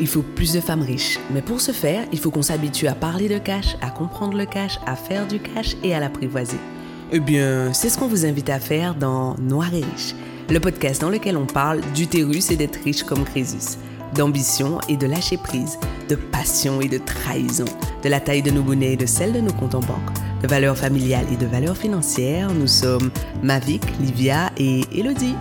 il faut plus de femmes riches. Mais pour ce faire, il faut qu'on s'habitue à parler de cash, à comprendre le cash, à faire du cash et à l'apprivoiser. Eh bien, c'est ce qu'on vous invite à faire dans Noir et Riche, le podcast dans lequel on parle d'utérus et d'être riche comme Crésus, d'ambition et de lâcher prise, de passion et de trahison, de la taille de nos bonnets et de celle de nos comptes en banque, de valeurs familiales et de valeurs financières. Nous sommes Mavic, Livia et Elodie.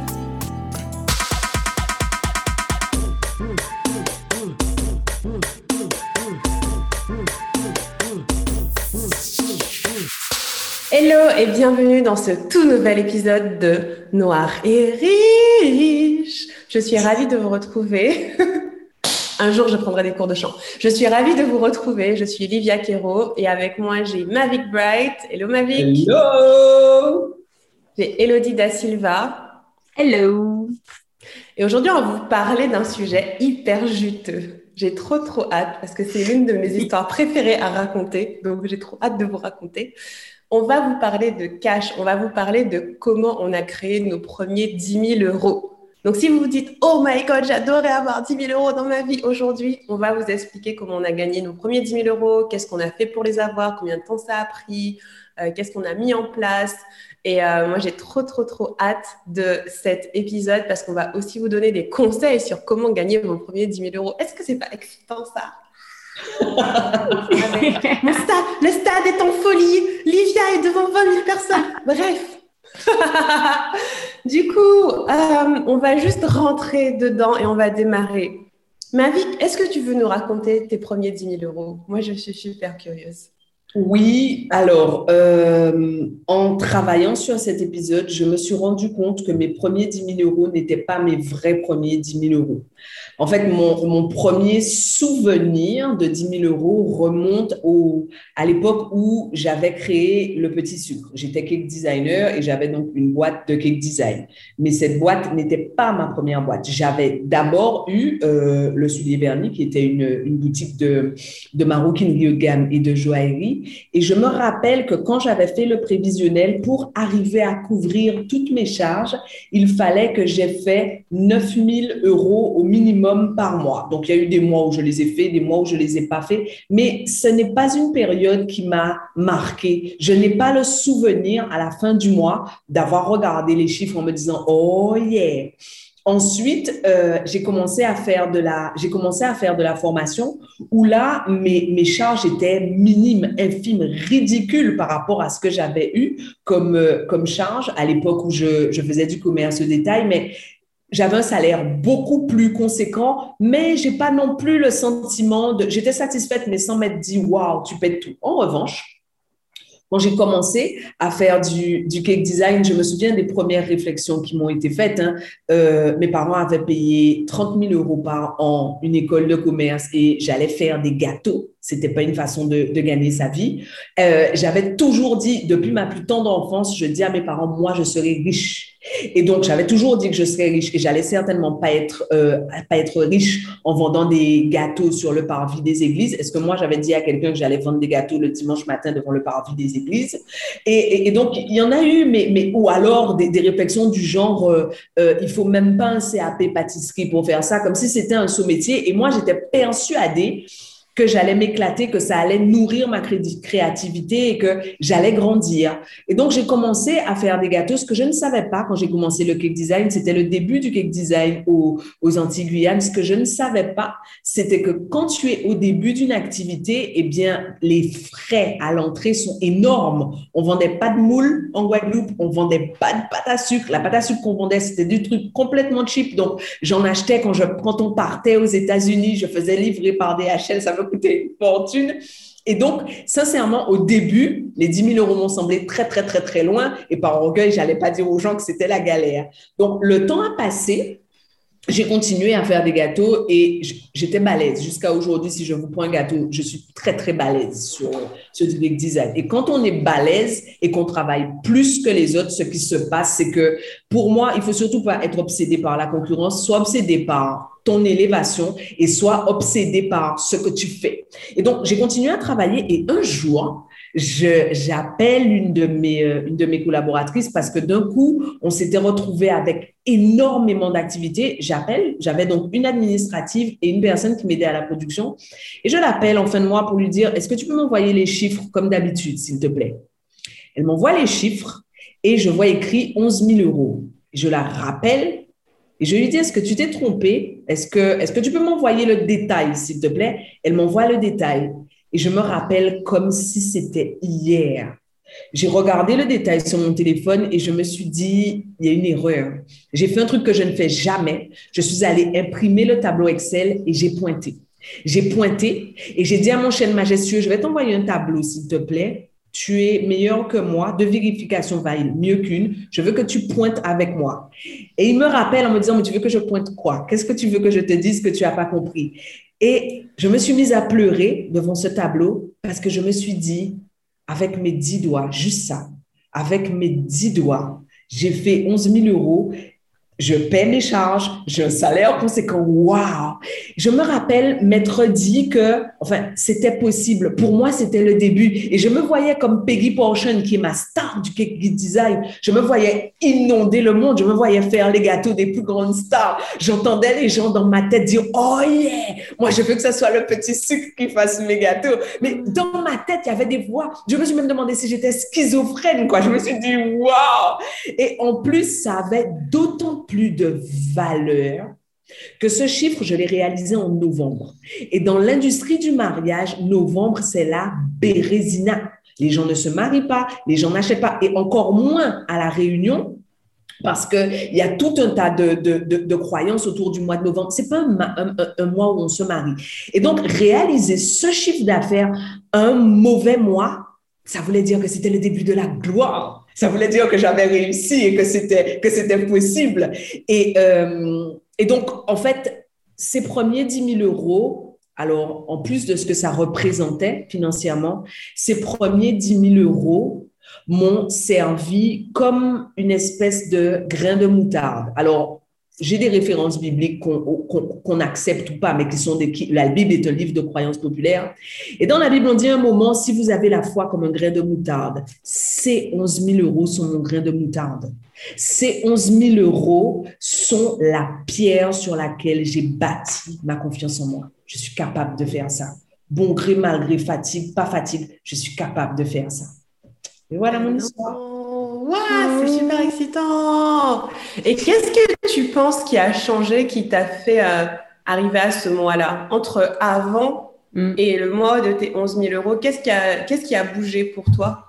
Hello et bienvenue dans ce tout nouvel épisode de Noir et Riche. Je suis ravie de vous retrouver. Un jour, je prendrai des cours de chant. Je suis ravie de vous retrouver. Je suis Livia Quero et avec moi, j'ai Mavic Bright. Hello Mavic. Hello. J'ai Elodie Da Silva. Hello. Et aujourd'hui, on va vous parler d'un sujet hyper juteux. J'ai trop, trop hâte parce que c'est l'une de mes histoires préférées à raconter. Donc, j'ai trop hâte de vous raconter. On va vous parler de cash, on va vous parler de comment on a créé nos premiers 10 000 euros. Donc, si vous vous dites, oh my god, j'adorais avoir 10 000 euros dans ma vie aujourd'hui, on va vous expliquer comment on a gagné nos premiers 10 000 euros, qu'est-ce qu'on a fait pour les avoir, combien de temps ça a pris, euh, qu'est-ce qu'on a mis en place. Et euh, moi, j'ai trop, trop, trop hâte de cet épisode parce qu'on va aussi vous donner des conseils sur comment gagner vos premiers 10 000 euros. Est-ce que c'est pas excitant ça? le, stade, le stade est en folie. Livia est devant 20 000 personnes. Bref. du coup, euh, on va juste rentrer dedans et on va démarrer. Mavic, est-ce que tu veux nous raconter tes premiers 10 000 euros? Moi, je suis super curieuse. Oui, alors, euh, en travaillant sur cet épisode, je me suis rendu compte que mes premiers 10 000 euros n'étaient pas mes vrais premiers 10 000 euros. En fait, mon, mon premier souvenir de 10 000 euros remonte au, à l'époque où j'avais créé le petit sucre. J'étais cake designer et j'avais donc une boîte de cake design. Mais cette boîte n'était pas ma première boîte. J'avais d'abord eu euh, le Soulier Vernis, qui était une, une boutique de, de maroquinerie de gamme et de joaillerie et je me rappelle que quand j'avais fait le prévisionnel, pour arriver à couvrir toutes mes charges, il fallait que j'ai fait 9000 euros au minimum par mois. Donc, il y a eu des mois où je les ai faits, des mois où je les ai pas faits, mais ce n'est pas une période qui m'a marqué. Je n'ai pas le souvenir à la fin du mois d'avoir regardé les chiffres en me disant, oh yeah. Ensuite, euh, j'ai commencé à faire de la, j'ai commencé à faire de la formation où là, mes, mes charges étaient minimes, infimes, ridicules par rapport à ce que j'avais eu comme, euh, comme charge à l'époque où je, je faisais du commerce de détail. Mais j'avais un salaire beaucoup plus conséquent, mais j'ai pas non plus le sentiment de, j'étais satisfaite, mais sans m'être dit, waouh, tu pètes tout. En revanche, quand j'ai commencé à faire du, cake design, je me souviens des premières réflexions qui m'ont été faites. Hein. Euh, mes parents avaient payé 30 000 euros par an une école de commerce et j'allais faire des gâteaux. C'était pas une façon de, gagner sa vie. Euh, J'avais toujours dit, depuis ma plus tendre enfance, je dis à mes parents, moi, je serai riche. Et donc, j'avais toujours dit que je serais riche, que j'allais certainement pas être, euh, pas être riche en vendant des gâteaux sur le parvis des églises. Est-ce que moi, j'avais dit à quelqu'un que j'allais vendre des gâteaux le dimanche matin devant le parvis des églises? Et, et, donc, il y en a eu, mais, mais ou alors des, des réflexions du genre, euh, euh, il faut même pas un CAP pâtisserie pour faire ça, comme si c'était un sous-métier. Et moi, j'étais persuadée que j'allais m'éclater, que ça allait nourrir ma créativité et que j'allais grandir. Et donc, j'ai commencé à faire des gâteaux. Ce que je ne savais pas quand j'ai commencé le cake design, c'était le début du cake design aux, aux Antilles-Guyane. Ce que je ne savais pas, c'était que quand tu es au début d'une activité, eh bien, les frais à l'entrée sont énormes. On vendait pas de moules en Guadeloupe, on vendait pas de pâte à sucre. La pâte à sucre qu'on vendait, c'était du truc complètement cheap. Donc, j'en achetais quand je, quand on partait aux États-Unis, je faisais livrer par DHL, ça me une fortune. Et donc, sincèrement, au début, les 10 000 euros m'ont semblé très, très, très, très loin. Et par orgueil, j'allais pas dire aux gens que c'était la galère. Donc, le temps a passé j'ai continué à faire des gâteaux et j'étais balèze. Jusqu'à aujourd'hui, si je vous prends un gâteau, je suis très, très balèze sur, du big design. Et quand on est balèze et qu'on travaille plus que les autres, ce qui se passe, c'est que pour moi, il faut surtout pas être obsédé par la concurrence, soit obsédé par ton élévation et soit obsédé par ce que tu fais. Et donc, j'ai continué à travailler et un jour, j'appelle une, de mes, euh, une de mes collaboratrices parce que d'un coup, on s'était retrouvé avec énormément d'activités. J'appelle, j'avais donc une administrative et une personne qui m'aidait à la production. Et je l'appelle en fin de mois pour lui dire, est-ce que tu peux m'envoyer les chiffres comme d'habitude, s'il te plaît? Elle m'envoie les chiffres et je vois écrit 11 000 euros. Je la rappelle et je lui dis, est-ce que tu t'es trompé Est-ce que, est que tu peux m'envoyer le détail, s'il te plaît? Elle m'envoie le détail. Et je me rappelle comme si c'était hier. J'ai regardé le détail sur mon téléphone et je me suis dit, il y a une erreur. J'ai fait un truc que je ne fais jamais. Je suis allée imprimer le tableau Excel et j'ai pointé. J'ai pointé et j'ai dit à mon chef majestueux, je vais t'envoyer un tableau, s'il te plaît. Tu es meilleur que moi. Deux vérifications valent mieux qu'une. Je veux que tu pointes avec moi. Et il me rappelle en me disant, mais tu veux que je pointe quoi? Qu'est-ce que tu veux que je te dise que tu n'as pas compris? Et je me suis mise à pleurer devant ce tableau parce que je me suis dit, avec mes dix doigts, juste ça, avec mes dix doigts, j'ai fait 11 000 euros je paie mes charges, j'ai un salaire conséquent. Waouh! Je me rappelle m'être dit que, enfin, c'était possible. Pour moi, c'était le début. Et je me voyais comme Peggy Portion, qui est ma star du cake design. Je me voyais inonder le monde. Je me voyais faire les gâteaux des plus grandes stars. J'entendais les gens dans ma tête dire, oh yeah! Moi, je veux que ce soit le petit sucre qui fasse mes gâteaux. Mais dans ma tête, il y avait des voix. Je me suis même demandé si j'étais schizophrène, quoi. Je me suis dit, waouh! Et en plus, ça avait d'autant plus de valeur que ce chiffre, je l'ai réalisé en novembre. Et dans l'industrie du mariage, novembre, c'est la bérésina. Les gens ne se marient pas, les gens n'achètent pas, et encore moins à la réunion, parce qu'il y a tout un tas de, de, croyances autour du mois de novembre. C'est pas un, un, mois où on se marie. Et donc, réaliser ce chiffre d'affaires un mauvais mois, ça voulait dire que c'était le début de la gloire ça voulait dire que j'avais réussi et que c'était, que c'était possible. Et, euh, et donc, en fait, ces premiers 10 000 euros, alors en plus de ce que ça représentait financièrement, ces premiers 10 000 euros m'ont servi comme une espèce de grain de moutarde. Alors, j'ai des références bibliques qu'on accepte ou pas, mais qui sont des. La Bible est un livre de croyances populaires. Et dans la Bible, on dit un moment si vous avez la foi comme un grain de moutarde, ces 11 000 euros sont mon grain de moutarde. Ces 11 000 euros sont la pierre sur laquelle j'ai bâti ma confiance en moi. Je suis capable de faire ça. Bon gré, malgré fatigue, pas fatigue, je suis capable de faire ça. Et voilà mon histoire c'est super excitant. Et qu'est-ce que tu penses qui a changé, qui t'a fait euh, arriver à ce mois-là? Entre avant mm. et le mois de tes 11 000 euros, qu'est-ce qui a, qu'est-ce qui a bougé pour toi?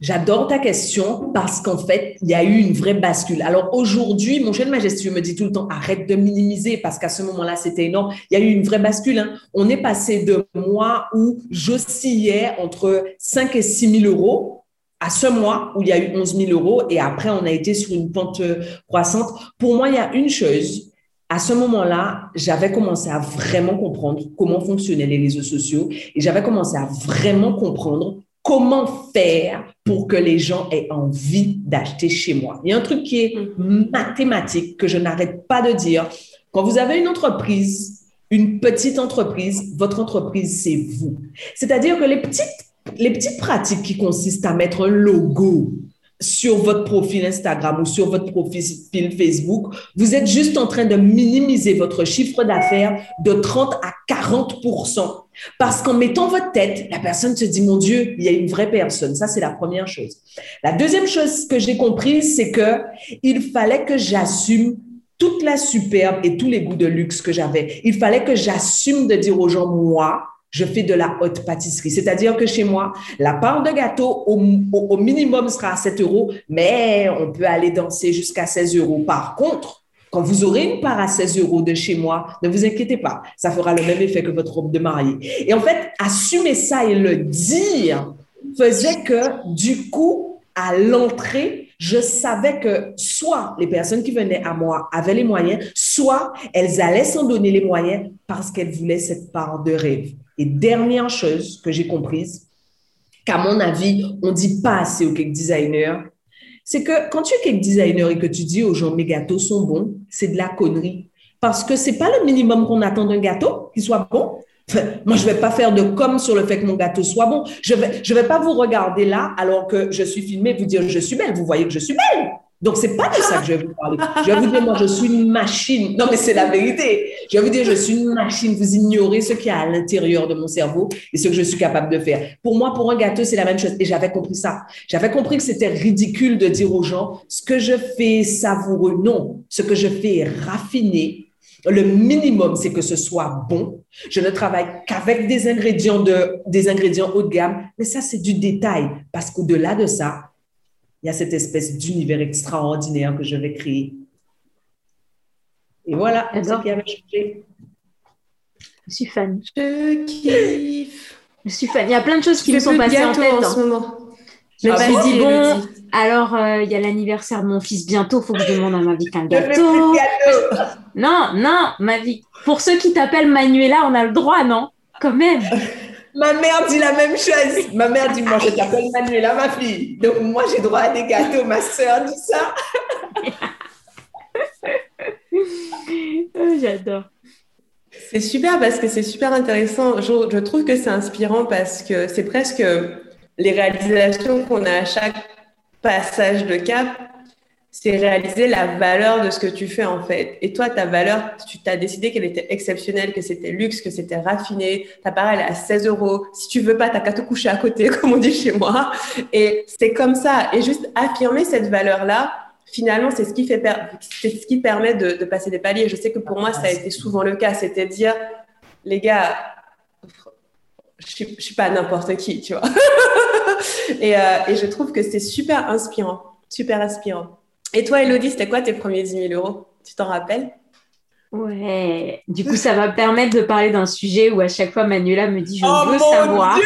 J'adore ta question parce qu'en fait, il y a eu une vraie bascule. Alors aujourd'hui, mon chef majestueux me dit tout le temps, arrête de minimiser parce qu'à ce moment-là, c'était énorme. Il y a eu une vraie bascule. Hein. On est passé de mois où j'oscillais entre 5 et 6 000 euros à ce mois où il y a eu 11 000 euros et après, on a été sur une pente euh, croissante. Pour moi, il y a une chose. À ce moment-là, j'avais commencé à vraiment comprendre comment fonctionnaient les réseaux sociaux et j'avais commencé à vraiment comprendre comment faire pour que les gens aient envie d'acheter chez moi. Il y a un truc qui est mm. mathématique que je n'arrête pas de dire. Quand vous avez une entreprise, une petite entreprise, votre entreprise, c'est vous. C'est-à-dire que les petites les petites pratiques qui consistent à mettre un logo sur votre profil Instagram ou sur votre profil Facebook, vous êtes juste en train de minimiser votre chiffre d'affaires de 30 à 40% parce qu'en mettant votre tête, la personne se dit, mon Dieu, il y a une vraie personne. Ça, c'est la première chose. La deuxième chose que j'ai comprise, c'est que il fallait que j'assume toute la superbe et tous les goûts de luxe que j'avais. Il fallait que j'assume de dire aux gens, moi, je fais de la haute pâtisserie. C'est-à-dire que chez moi, la part de gâteau au, minimum sera à 7 euros, mais on peut aller danser jusqu'à 16 euros. Par contre, quand vous aurez une part à 16 euros de chez moi, ne vous inquiétez pas, ça fera le même effet que votre robe de mariée. Et en fait, assumer ça et le dire faisait que du coup, à l'entrée, je savais que soit les personnes qui venaient à moi avaient les moyens, soit elles allaient s'en donner les moyens parce qu'elles voulaient cette part de rêve. Et dernière chose que j'ai comprise, qu'à mon avis, on dit pas assez aux cake designers, c'est que quand tu es cake designer et que tu dis aux gens mes gâteaux sont bons, c'est de la connerie. Parce que ce n'est pas le minimum qu'on attend d'un gâteau, qu'il soit bon. moi, je vais pas faire de com sur le fait que mon gâteau soit bon. Je vais, je vais pas vous regarder là alors que je suis filmée vous dire je suis belle. Vous voyez que je suis belle. Donc, ce n'est pas de ça que je vais vous parler. Je vais vous dire, moi, je suis une machine. Non, mais c'est la vérité. Je vais vous dire, je suis une machine. Vous ignorez ce qu'il y a à l'intérieur de mon cerveau et ce que je suis capable de faire. Pour moi, pour un gâteau, c'est la même chose. Et j'avais compris ça. J'avais compris que c'était ridicule de dire aux gens, ce que je fais savoureux. Non, ce que je fais raffiné. Le minimum, c'est que ce soit bon. Je ne travaille qu'avec des ingrédients de, des ingrédients haut de gamme. Mais ça, c'est du détail. Parce qu'au-delà de ça, il y a cette espèce d'univers extraordinaire que je vais créer. Et voilà, c'est ce qui avait changé. Je suis fan. Je kiffe. Je suis fan. Il y a plein de choses qui me sont passées en tête. En ce moment. Je me suis dit, bon, alors euh, il y a l'anniversaire de mon fils bientôt, il faut que je demande à ma vie qu'un gâteau. non, non, ma vie. Pour ceux qui t'appellent Manuela, on a le droit, non? Quand même. Ma mère dit la même chose. Ma mère dit, moi, je t'appelle Manuela, ma fille. Donc, moi, j'ai droit à des gâteaux. Ma soeur dit ça. Oh, j'adore. C'est super parce que c'est super intéressant. Je, je trouve que c'est inspirant parce que c'est presque les réalisations qu'on a à chaque passage de cap c'est réaliser la valeur de ce que tu fais en fait. Et toi, ta valeur, tu t'as décidé qu'elle était exceptionnelle, que c'était luxe, que c'était raffiné. Ta part, elle est à 16 euros. Si tu veux pas, t'as qu'à te coucher à côté, comme on dit chez moi. Et c'est comme ça. Et juste affirmer cette valeur-là, finalement, c'est ce qui fait, c'est ce qui permet de, passer des paliers. Je sais que pour moi, ça a été souvent le cas. C'était dire, les gars, je ne suis pas n'importe qui, tu vois. et, euh, et je trouve que c'est super inspirant, super inspirant. Et toi, Elodie, c'était quoi tes premiers 10 000 euros? Tu t'en rappelles? Ouais. Du coup, ça va me permettre de parler d'un sujet où à chaque fois Manuela me dit Je oh veux savoir.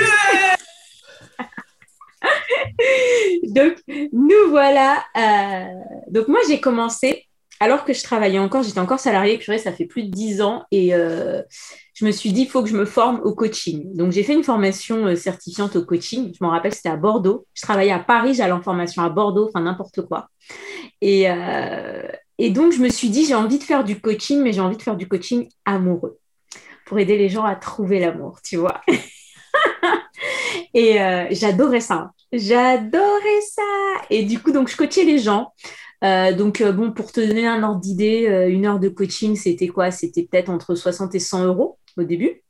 Donc, nous voilà. Euh, donc, moi, j'ai commencé alors que je travaillais encore, j'étais encore salariée, ça fait plus de 10 ans et euh, je me suis dit, il faut que je me forme au coaching. Donc, j'ai fait une formation euh, certifiante au coaching. Je m'en rappelle, c'était à Bordeaux. Je travaillais à Paris, j'allais en formation à Bordeaux, enfin n'importe quoi. Et, euh, et donc, je me suis dit, j'ai envie de faire du coaching, mais j'ai envie de faire du coaching amoureux pour aider les gens à trouver l'amour, tu vois. et j'adorais ça. J'adorais ça. Et du coup, donc, je coachais les gens. Euh, donc, euh, bon, pour te donner un ordre d'idée, euh, une heure de coaching, c'était quoi? C'était peut-être entre 60 et 100 euros au début.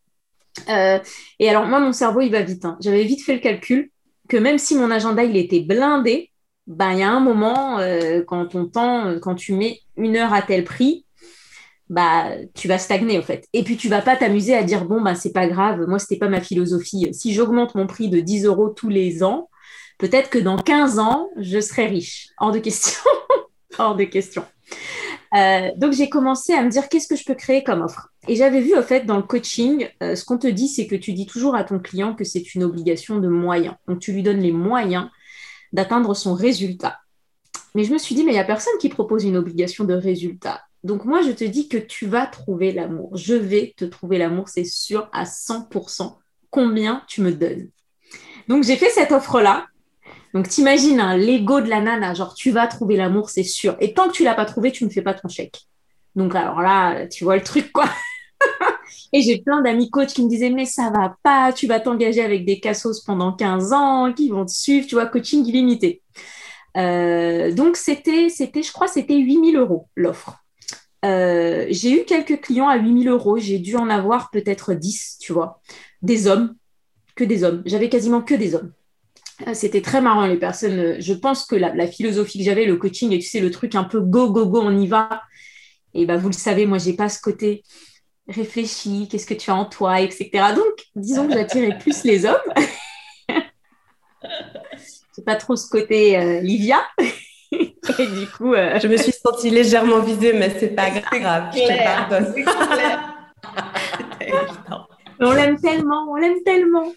et alors, moi, mon cerveau, il va vite. Hein. J'avais vite fait le calcul que même si mon agenda, il était blindé, ben, il y a un moment, quand, on tend, quand tu mets une heure à tel prix, bah, tu vas stagner, en fait. Et puis, tu vas pas t'amuser à dire, bon, bah, c'est pas grave, moi, c'était pas ma philosophie. Si j'augmente mon prix de 10 euros tous les ans, peut-être que dans 15 ans, je serai riche. Hors de question. hors de question. Euh, donc j'ai commencé à me dire qu'est-ce que je peux créer comme offre? Et j'avais vu au fait dans le coaching, euh, ce qu'on te dit, c'est que tu dis toujours à ton client que c'est une obligation de moyens. Donc tu lui donnes les moyens d'atteindre son résultat. Mais je me suis dit, mais il n'y a personne qui propose une obligation de résultat. Donc moi, je te dis que tu vas trouver l'amour. Je vais te trouver l'amour, c'est sûr, à 100%. Combien tu me donnes Donc j'ai fait cette offre-là donc, t'imagines un l'ego de la nana, genre tu vas trouver l'amour, c'est sûr. Et tant que tu l'as pas trouvé, tu ne fais pas ton chèque. Donc, alors là, tu vois le truc, quoi. et j'ai plein d'amis coachs qui me disaient, mais ça va pas, tu vas t'engager avec des cassos pendant 15 ans, qui vont te suivre, tu vois, coaching illimité. Euh, donc, c'était, c'était, je crois, c'était 8000 euros l'offre. Euh, j'ai eu quelques clients à 8000 euros. J'ai dû en avoir peut-être 10, tu vois. Des hommes, que des hommes. J'avais quasiment que des hommes. Ah, c'était très marrant, les personnes. Je pense que la, philosophie que j'avais, le coaching, et tu sais, le truc un peu go, go, go, on y va. Et bah, vous le savez, moi, j'ai pas ce côté réfléchi, qu'est-ce que tu as en toi, etc. Donc, disons que j'attirais plus les hommes. j'ai pas trop ce côté euh, Livia. et du coup. Euh, je me suis sentie légèrement visée, mais c'est pas grave. Je te pardonne. on l'aime tellement, on l'aime tellement.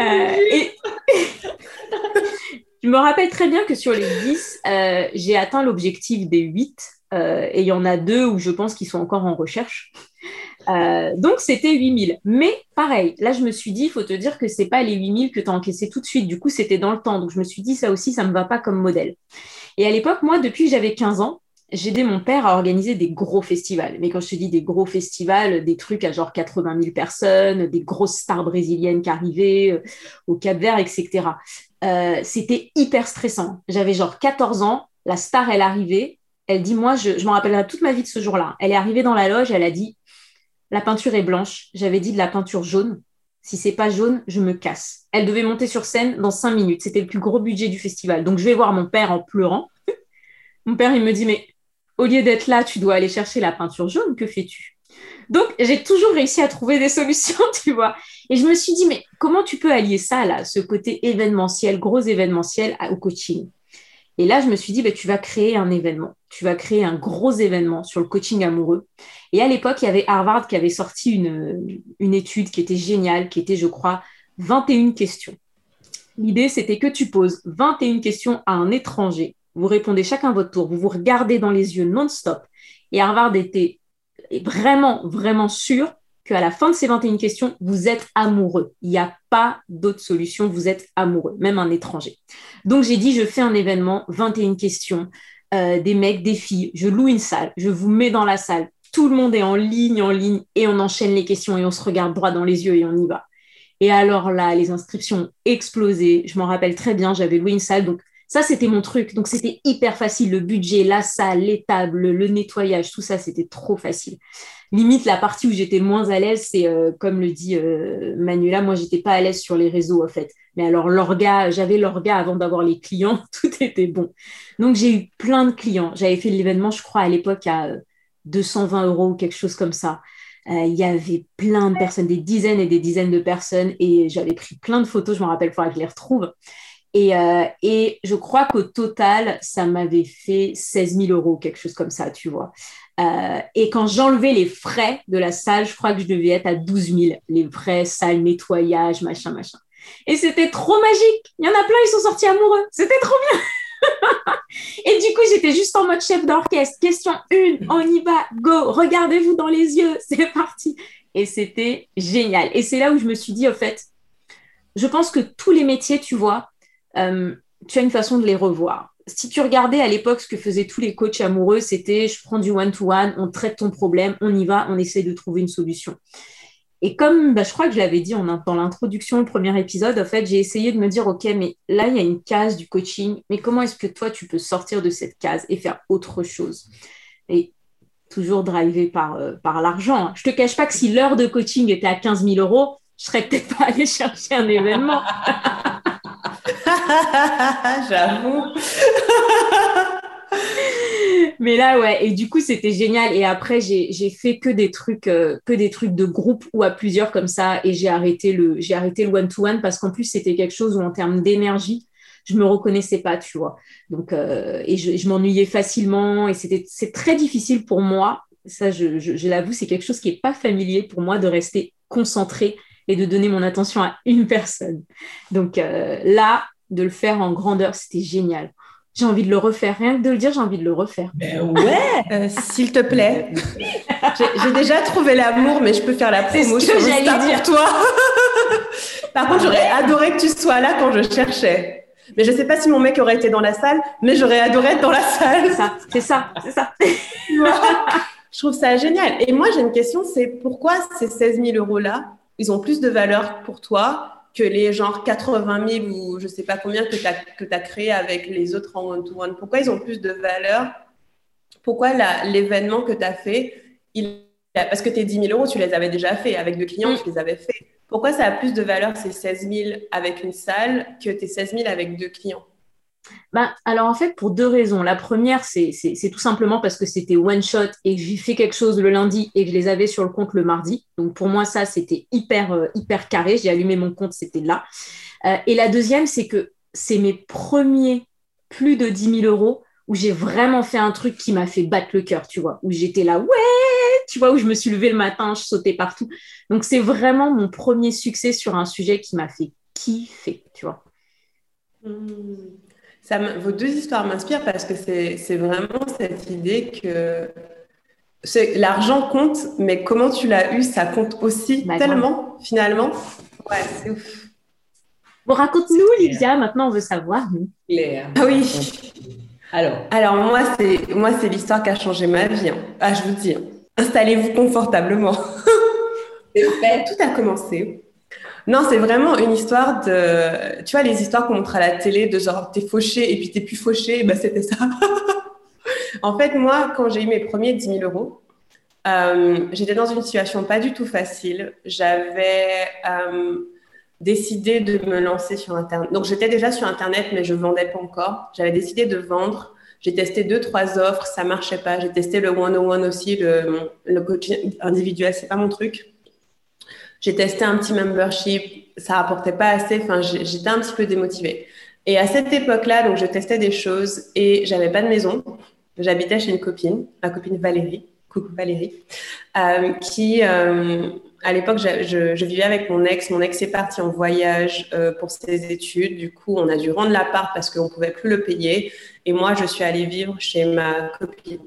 Euh, et... je me rappelle très bien que sur les 10, euh, j'ai atteint l'objectif des 8. Euh, et il y en a deux où je pense qu'ils sont encore en recherche. donc, c'était 8000. Mais pareil, là, je me suis dit, il faut te dire que ce n'est pas les 8000 que tu as encaissé tout de suite. Du coup, c'était dans le temps. Donc, je me suis dit, ça aussi, ça ne me va pas comme modèle. Et à l'époque, moi, depuis que j'avais 15 ans, j'ai aidé mon père à organiser des gros festivals. Mais quand je te dis des gros festivals, des trucs à genre 80 000 personnes, des grosses stars brésiliennes qui arrivaient euh, au Cap Vert, etc. Euh, c'était hyper stressant. J'avais genre 14 ans, la star, elle arrivait, elle dit, moi, je, je m'en rappellerai toute ma vie de ce jour-là. Elle est arrivée dans la loge, elle a dit, la peinture est blanche. J'avais dit de la peinture jaune. Si c'est pas jaune, je me casse. Elle devait monter sur scène dans cinq minutes. C'était le plus gros budget du festival. Donc je vais voir mon père en pleurant. mon père, il me dit, mais au lieu d'être là, tu dois aller chercher la peinture jaune. Que fais-tu? Donc j'ai toujours réussi à trouver des solutions, tu vois. Et je me suis dit, mais comment tu peux allier ça, là, ce côté événementiel, gros événementiel, au coaching? Et là, je me suis dit, bah, tu vas créer un événement. Tu vas créer un gros événement sur le coaching amoureux. Et à l'époque, il y avait Harvard qui avait sorti une, une étude qui était géniale, qui était, je crois, 21 questions. L'idée, c'était que tu poses 21 questions à un étranger. Vous répondez chacun votre tour, vous vous regardez dans les yeux non-stop. Et Harvard était vraiment, vraiment sûr qu'à la fin de ces 21 questions, vous êtes amoureux. Il n'y a pas d'autre solution, vous êtes amoureux, même un étranger. Donc j'ai dit, je fais un événement, 21 questions, euh, des mecs, des filles, je loue une salle, je vous mets dans la salle, tout le monde est en ligne, en ligne, et on enchaîne les questions et on se regarde droit dans les yeux et on y va. Et alors là, les inscriptions explosé. Je m'en rappelle très bien, j'avais loué une salle. Donc, ça, c'était mon truc. Donc, c'était hyper facile. Le budget, la salle, les tables, le nettoyage, tout ça, c'était trop facile. Limite, la partie où j'étais moins à l'aise, c'est euh, comme le dit euh, Manuela, moi, j'étais pas à l'aise sur les réseaux, en fait. Mais alors, l'orga, j'avais l'orga avant d'avoir les clients, tout était bon. Donc, j'ai eu plein de clients. J'avais fait l'événement, je crois, à l'époque à 220 euros ou quelque chose comme ça. Euh, il y avait plein de personnes, des dizaines et des dizaines de personnes, et j'avais pris plein de photos, je me rappelle, il faudra que je les retrouve. Et, euh, et je crois qu'au total, ça m'avait fait 16 000 euros, quelque chose comme ça, tu vois. Euh, et quand j'enlevais les frais de la salle, je crois que je devais être à 12 000, les frais, salle, nettoyage, machin, machin. Et c'était trop magique. Il y en a plein, ils sont sortis amoureux. C'était trop bien. et du coup, j'étais juste en mode chef d'orchestre. Question 1, on y va, go, regardez-vous dans les yeux, c'est parti. Et c'était génial. Et c'est là où je me suis dit, au fait, je pense que tous les métiers, tu vois, euh, tu as une façon de les revoir. Si tu regardais à l'époque ce que faisaient tous les coachs amoureux, c'était je prends du one-to-one, on traite ton problème, on y va, on essaie de trouver une solution. Et comme bah, je crois que je l'avais dit dans l'introduction, au premier épisode, en fait, j'ai essayé de me dire, OK, mais là, il y a une case du coaching, mais comment est-ce que toi, tu peux sortir de cette case et faire autre chose? Et toujours drivé par, euh, par l'argent. Je te cache pas que si l'heure de coaching était à 15 000 euros, je serais peut-être pas allée chercher un événement. J'avoue. Mais là, ouais. Et du coup, c'était génial. Et après, j'ai fait que des trucs, euh, que des trucs de groupe ou à plusieurs comme ça. Et j'ai arrêté le, j'ai arrêté le one to one parce qu'en plus, c'était quelque chose où en termes d'énergie, je me reconnaissais pas, tu vois. Donc, euh, et je, m'ennuyais facilement. Et c'était, c'est très difficile pour moi. Ça, je, je, l'avoue, c'est quelque chose qui est pas familier pour moi de rester concentré et de donner mon attention à une personne. Donc euh, là, de le faire en grandeur, c'était génial. J'ai envie de le refaire. Rien que de le dire, j'ai envie de le refaire. Ben ouais euh, S'il te plaît. j'ai déjà trouvé l'amour, mais je peux faire la promo sur Insta pour toi. Par contre, j'aurais adoré que tu sois là quand je cherchais. Mais je ne sais pas si mon mec aurait été dans la salle, mais j'aurais adoré être dans la salle. C'est ça, c'est ça, ça. je trouve ça génial. Et moi, j'ai une question, c'est pourquoi ces 16 000 euros-là, ils ont plus de valeur pour toi que les genre 80 000 ou je sais pas combien que tu as, que as créé avec les autres en one-to-one Pourquoi ils ont plus de valeur? Pourquoi l'événement que tu as fait, il, parce que tes 10 000 euros, tu les avais déjà fait avec deux clients, tu les avais fait. Pourquoi ça a plus de valeur ces 16 000 avec une salle que tes 16 000 avec deux clients? Bah, alors en fait, pour deux raisons. La première, c'est tout simplement parce que c'était one shot et j'ai fait quelque chose le lundi et je les avais sur le compte le mardi. Donc pour moi, ça, c'était hyper, euh, hyper carré. J'ai allumé mon compte, c'était là. Euh, et la deuxième, c'est que c'est mes premiers plus de 10 000 euros où j'ai vraiment fait un truc qui m'a fait battre le cœur, tu vois, où j'étais là, ouais, tu vois, où je me suis levée le matin, je sautais partout. Donc c'est vraiment mon premier succès sur un sujet qui m'a fait kiffer, tu vois. Mmh vos deux histoires m'inspirent parce que c'est vraiment cette idée que l'argent compte, mais comment tu l'as eu, ça compte aussi bah, tellement, finalement. Ouais, c'est ouf. Bon, raconte-nous, Lydia, maintenant on veut savoir. Claire. Ah oui. Alors, alors moi, c'est moi, c'est l'histoire qui a changé ma vie. Hein. Ah, je vous dis, hein. installez-vous confortablement. Tout a commencé. Non, c'est vraiment une histoire de, tu vois, les histoires qu'on montre à la télé de genre t'es fauché et puis t'es plus fauché, ben c'était ça. en fait, moi, quand j'ai eu mes premiers 10 000 euros, euh, j'étais dans une situation pas du tout facile. J'avais euh, décidé de me lancer sur Internet. Donc, j'étais déjà sur Internet, mais je vendais pas encore. J'avais décidé de vendre. J'ai testé deux, trois offres, ça marchait pas. J'ai testé le one-on-one aussi, le, le coaching individuel, c'est pas mon truc. J'ai testé un petit membership, ça rapportait pas assez. Enfin, j'étais un petit peu démotivée. Et à cette époque-là, donc, je testais des choses et j'avais pas de maison. J'habitais chez une copine, ma copine Valérie coucou Valérie, euh, qui, euh, à l'époque, je, vivais avec mon ex. Mon ex est parti en voyage euh, pour ses études. Du coup, on a dû rendre l'appart parce qu'on ne pouvait plus le payer. Et moi, je suis allée vivre chez ma copine.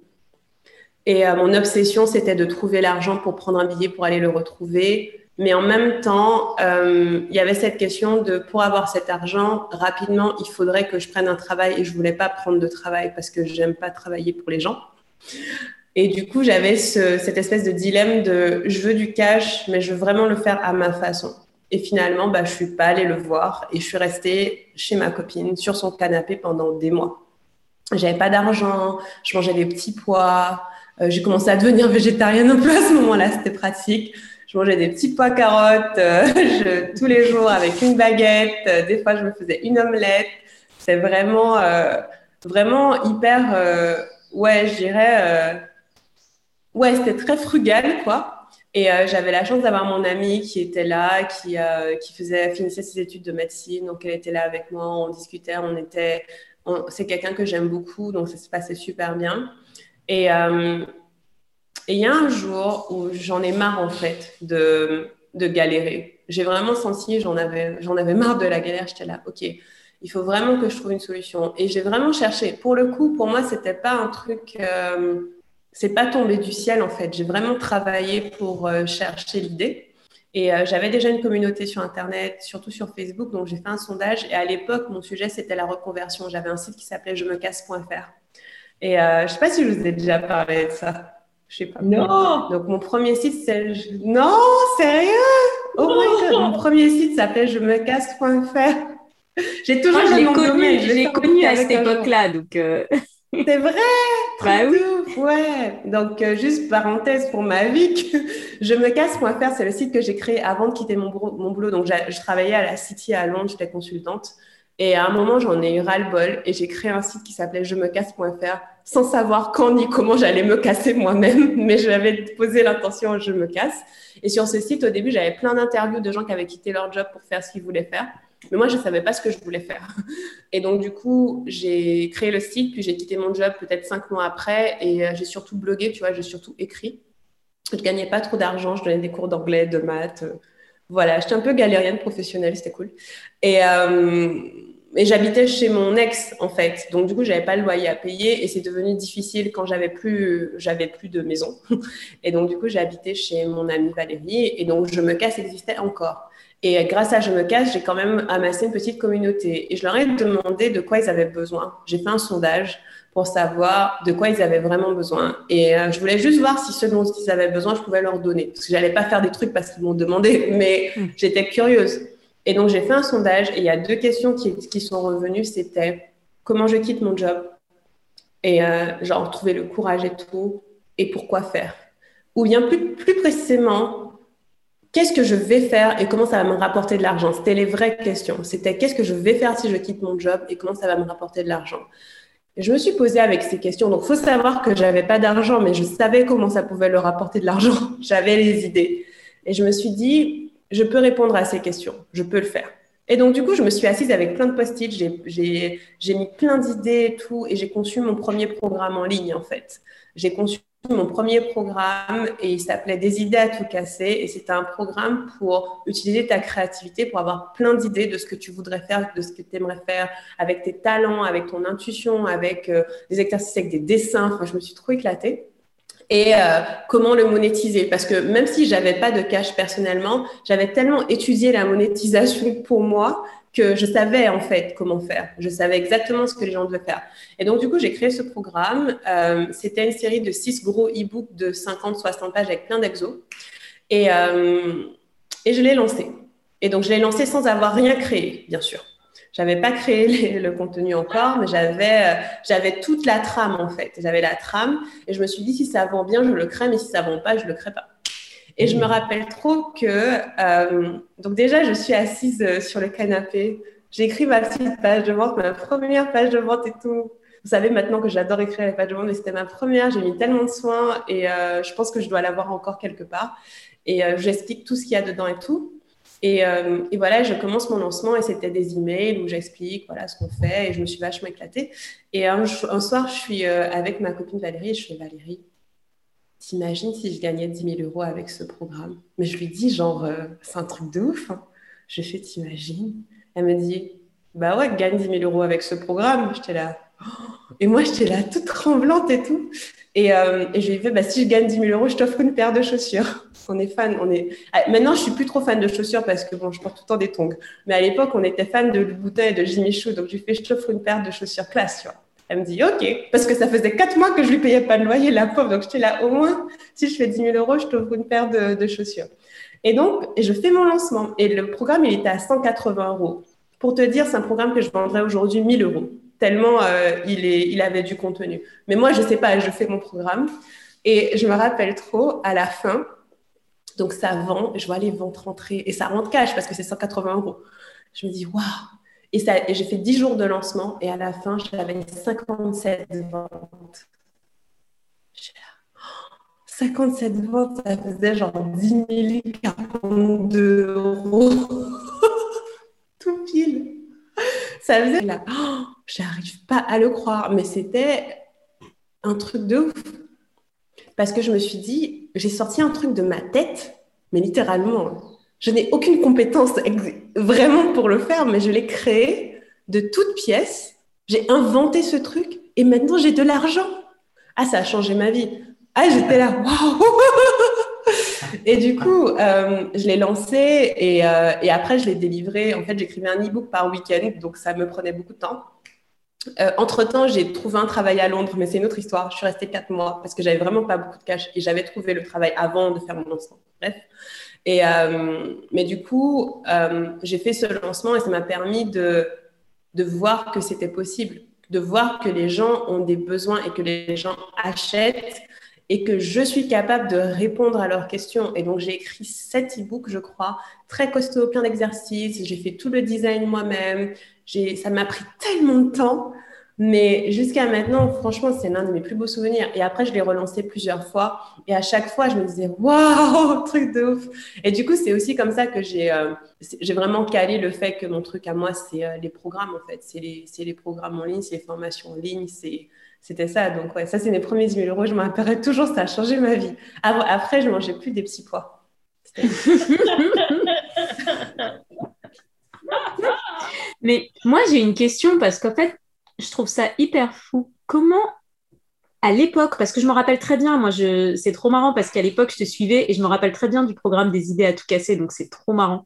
Et mon obsession, c'était de trouver l'argent pour prendre un billet pour aller le retrouver. Mais en même temps, il y avait cette question de pour avoir cet argent rapidement, il faudrait que je prenne un travail et je voulais pas prendre de travail parce que j'aime pas travailler pour les gens. Et du coup, j'avais ce, cette espèce de dilemme de je veux du cash, mais je veux vraiment le faire à ma façon. Et finalement, bah, je suis pas allée le voir et je suis restée chez ma copine sur son canapé pendant des mois. J'avais pas d'argent, je mangeais des petits pois. Euh, j'ai commencé à devenir végétarienne un peu à ce moment-là, c'était pratique. Je mangeais des petits pois carottes euh, tous les jours avec une baguette. Euh, des fois, je me faisais une omelette. C'est vraiment, euh, vraiment hyper, ouais, je dirais ouais, c'était très frugal, quoi. Et j'avais la chance d'avoir mon amie qui était là, qui, qui faisait, finissait ses études de médecine. Donc, elle était là avec moi, on discutait, on était. C'est quelqu'un que j'aime beaucoup, donc ça se passait super bien. Et il y a un jour où j'en ai marre, en fait, de, de galérer. J'ai vraiment senti, j'en avais, j'en avais marre de la galère. J'étais là, OK, il faut vraiment que je trouve une solution. Et j'ai vraiment cherché. Pour le coup, pour moi, c'était pas un truc c'est pas tombé du ciel en fait. J'ai vraiment travaillé pour euh, chercher l'idée. Et euh, j'avais déjà une communauté sur Internet, surtout sur Facebook, donc j'ai fait un sondage. Et à l'époque, mon sujet, c'était la reconversion. J'avais un site qui s'appelait je me casse.fr. Et euh, je sais pas si je vous ai déjà parlé de ça. Je sais pas. Non. Donc mon premier site, c'est non, sérieux? Oh my God. Mon premier site s'appelait je me casse.fr. J'ai toujours Moi, je l'ai connu, je l'ai connu à cette époque-là, donc. Euh, c'est vrai? Bah oui. Ouais. Donc, euh, juste parenthèse pour ma vie, que je me casse.fr, c'est le site que j'ai créé avant de quitter mon, mon boulot. Donc, je travaillais à la City à Londres, j'étais consultante. Et à un moment, j'en ai eu ras-le-bol et j'ai créé un site qui s'appelait je me casse.fr sans savoir quand ni comment j'allais me casser moi-même, mais j'avais posé l'intention je me casse. Et sur ce site, au début, j'avais plein d'interviews de gens qui avaient quitté leur job pour faire ce qu'ils voulaient faire. Mais moi, je ne savais pas ce que je voulais faire. Et donc, du coup, j'ai créé le site, puis j'ai quitté mon job peut-être cinq mois après, et euh, j'ai surtout blogué, tu vois, j'ai surtout écrit. Je ne gagnais pas trop d'argent, je donnais des cours d'anglais, de maths. Euh, voilà, j'étais un peu galérienne professionnelle, c'était cool. Et, euh, et j'habitais chez mon ex, en fait. Donc, du coup, j'avais pas le loyer à payer, et c'est devenu difficile quand j'avais plus, j'avais plus de maison. Et donc, du coup, j'ai habité chez mon amie Valérie, et donc, je me casse existait encore. Et grâce à Je me casse, j'ai quand même amassé une petite communauté. Et je leur ai demandé de quoi ils avaient besoin. J'ai fait un sondage pour savoir de quoi ils avaient vraiment besoin. Et euh, je voulais juste voir si ce dont ils avaient besoin, je pouvais leur donner. Parce que j'allais pas faire des trucs parce qu'ils m'ont demandé, mais hmm. j'étais curieuse. Et donc, j'ai fait un sondage et il y a deux questions qui, sont revenues. C'était comment je quitte mon job? Et euh, genre trouver le courage et tout et pourquoi faire? Ou bien plus, plus précisément, qu'est-ce que je vais faire et comment ça va me rapporter de l'argent? C'était les vraies questions. C'était qu'est-ce que je vais faire si je quitte mon job et comment ça va me rapporter de l'argent? Je me suis posée avec ces questions. Donc, faut savoir que j'avais pas d'argent, mais je savais comment ça pouvait leur rapporter de l'argent. j'avais les idées. Et je me suis dit, je peux répondre à ces questions. Je peux le faire. Et donc, du coup, je me suis assise avec plein de post-it. J'ai mis plein d'idées et tout. Et j'ai conçu mon premier programme en ligne, en fait. J'ai conçu mon premier programme et il s'appelait Des idées à tout casser. Et c'était un programme pour utiliser ta créativité, pour avoir plein d'idées de ce que tu voudrais faire, de ce que tu aimerais faire avec tes talents, avec ton intuition, avec euh, des exercices avec des dessins. Enfin, je me suis trop éclatée. Et euh, comment le monétiser Parce que même si j'avais pas de cash personnellement, j'avais tellement étudié la monétisation pour moi que je savais en fait comment faire. Je savais exactement ce que les gens devaient faire. Et donc, du coup, j'ai créé ce programme. Euh, c'était une série de six gros e-books de 50-60 pages avec plein d'exos. Et, euh, et je l'ai lancé. Et donc, je l'ai lancé sans avoir rien créé, bien sûr. J'avais pas créé le contenu encore, mais j'avais euh, j'avais toute la trame en fait. J'avais la trame et je me suis dit si ça vend bien, je le crée, mais si ça vend pas, je le crée pas. Et je me rappelle trop que euh, donc déjà je suis assise euh, sur le canapé, j'écris ma petite page de vente, ma première page de vente et tout. Vous savez maintenant que j'adore écrire les pages de vente, mais c'était ma première. J'ai mis tellement de soins et je pense que je dois l'avoir encore quelque part. Et j'explique tout ce qu'il y a dedans et tout. Euh, et, voilà, je commence mon lancement et c'était des emails où j'explique voilà ce qu'on fait et je me suis vachement éclatée. Et un, soir, je suis euh, avec ma copine Valérie et je fais Valérie, t'imagines si je gagnais 10 000 euros avec ce programme? Mais je lui dis genre, euh, c'est un truc de ouf. Hein. Je fais, t'imagines? Elle me dit, bah ouais, gagne 10 000 euros avec ce programme. J'étais là. Et moi, j'étais là toute tremblante et tout. Et, et je lui ai fait, bah, si je gagne 10 000 euros, je t'offre une paire de chaussures on est fan. On est... Ah, maintenant, je suis plus trop fan de chaussures parce que bon, je porte tout le temps des tongs. Mais à l'époque, on était fan de Louboutin et de Jimmy Choo. Donc, je lui fais, je t'offre une paire de chaussures classe, tu vois. Elle me dit, OK. Parce que ça faisait quatre mois que je lui payais pas de loyer, la pauvre. Donc, j'étais là, au moins, si je fais 10 000 euros, je t'offre une paire de, chaussures. Et donc, je fais mon lancement. Et le programme, il était à 180 euros. Pour te dire, c'est un programme que je vendrais aujourd'hui 1000 euros. Tellement euh, il, avait du contenu. Mais moi, je sais pas, je fais mon programme. Et je me rappelle trop, à la fin, donc ça vend, je vois les ventes rentrer et ça rentre cash parce que c'est 180 euros. Je me dis waouh et j'ai fait 10 jours de lancement et à la fin j'avais 57 ventes. 57 ventes, ça faisait genre 10 042 euros. Tout pile. Ça faisait là, oh, j'arrive pas à le croire, mais c'était un truc de ouf. Parce que je me suis dit, j'ai sorti un truc de ma tête, mais littéralement, je n'ai aucune compétence vraiment pour le faire, mais je l'ai créé de toutes pièces. J'ai inventé ce truc et maintenant j'ai de l'argent. Ah, ça a changé ma vie. Ah, j'étais là, waouh Et du coup, euh, je l'ai lancé et, euh, et, après, je l'ai délivré. En fait, j'écrivais un e-book par week-end, donc ça me prenait beaucoup de temps. Euh, entre-temps, j'ai trouvé un travail à Londres, mais c'est une autre histoire. Je suis restée quatre mois parce que j'avais vraiment pas beaucoup de cash et j'avais trouvé le travail avant de faire mon lancement. Bref. Et, euh, mais du coup, euh, j'ai fait ce lancement et ça m'a permis de, de voir que c'était possible, de voir que les gens ont des besoins et que les gens achètent et que je suis capable de répondre à leurs questions. Et donc, j'ai écrit sept e-books, je crois, très costauds, plein d'exercices. J'ai fait tout le design moi-même ça m'a pris tellement de temps. Mais jusqu'à maintenant, franchement, c'est l'un de mes plus beaux souvenirs. Et après, je l'ai relancé plusieurs fois. Et à chaque fois, je me disais, waouh, truc de ouf. Et du coup, c'est aussi comme ça que j'ai euh, vraiment calé le fait que mon truc à moi, c'est euh, les programmes, en fait. C'est les, les, programmes en ligne, c'est les formations en ligne. C'était ça. Donc, ouais, ça, c'est mes premiers 10 000 euros. Je m'en rappellerai toujours. Ça a changé ma vie. Après, je mangeais plus des petits pois. Mais moi, j'ai une question parce qu'en fait, je trouve ça hyper fou. Comment, à l'époque, parce que je me rappelle très bien, moi, je... c'est trop marrant parce qu'à l'époque, je te suivais et je me rappelle très bien du programme des idées à tout casser, donc c'est trop marrant.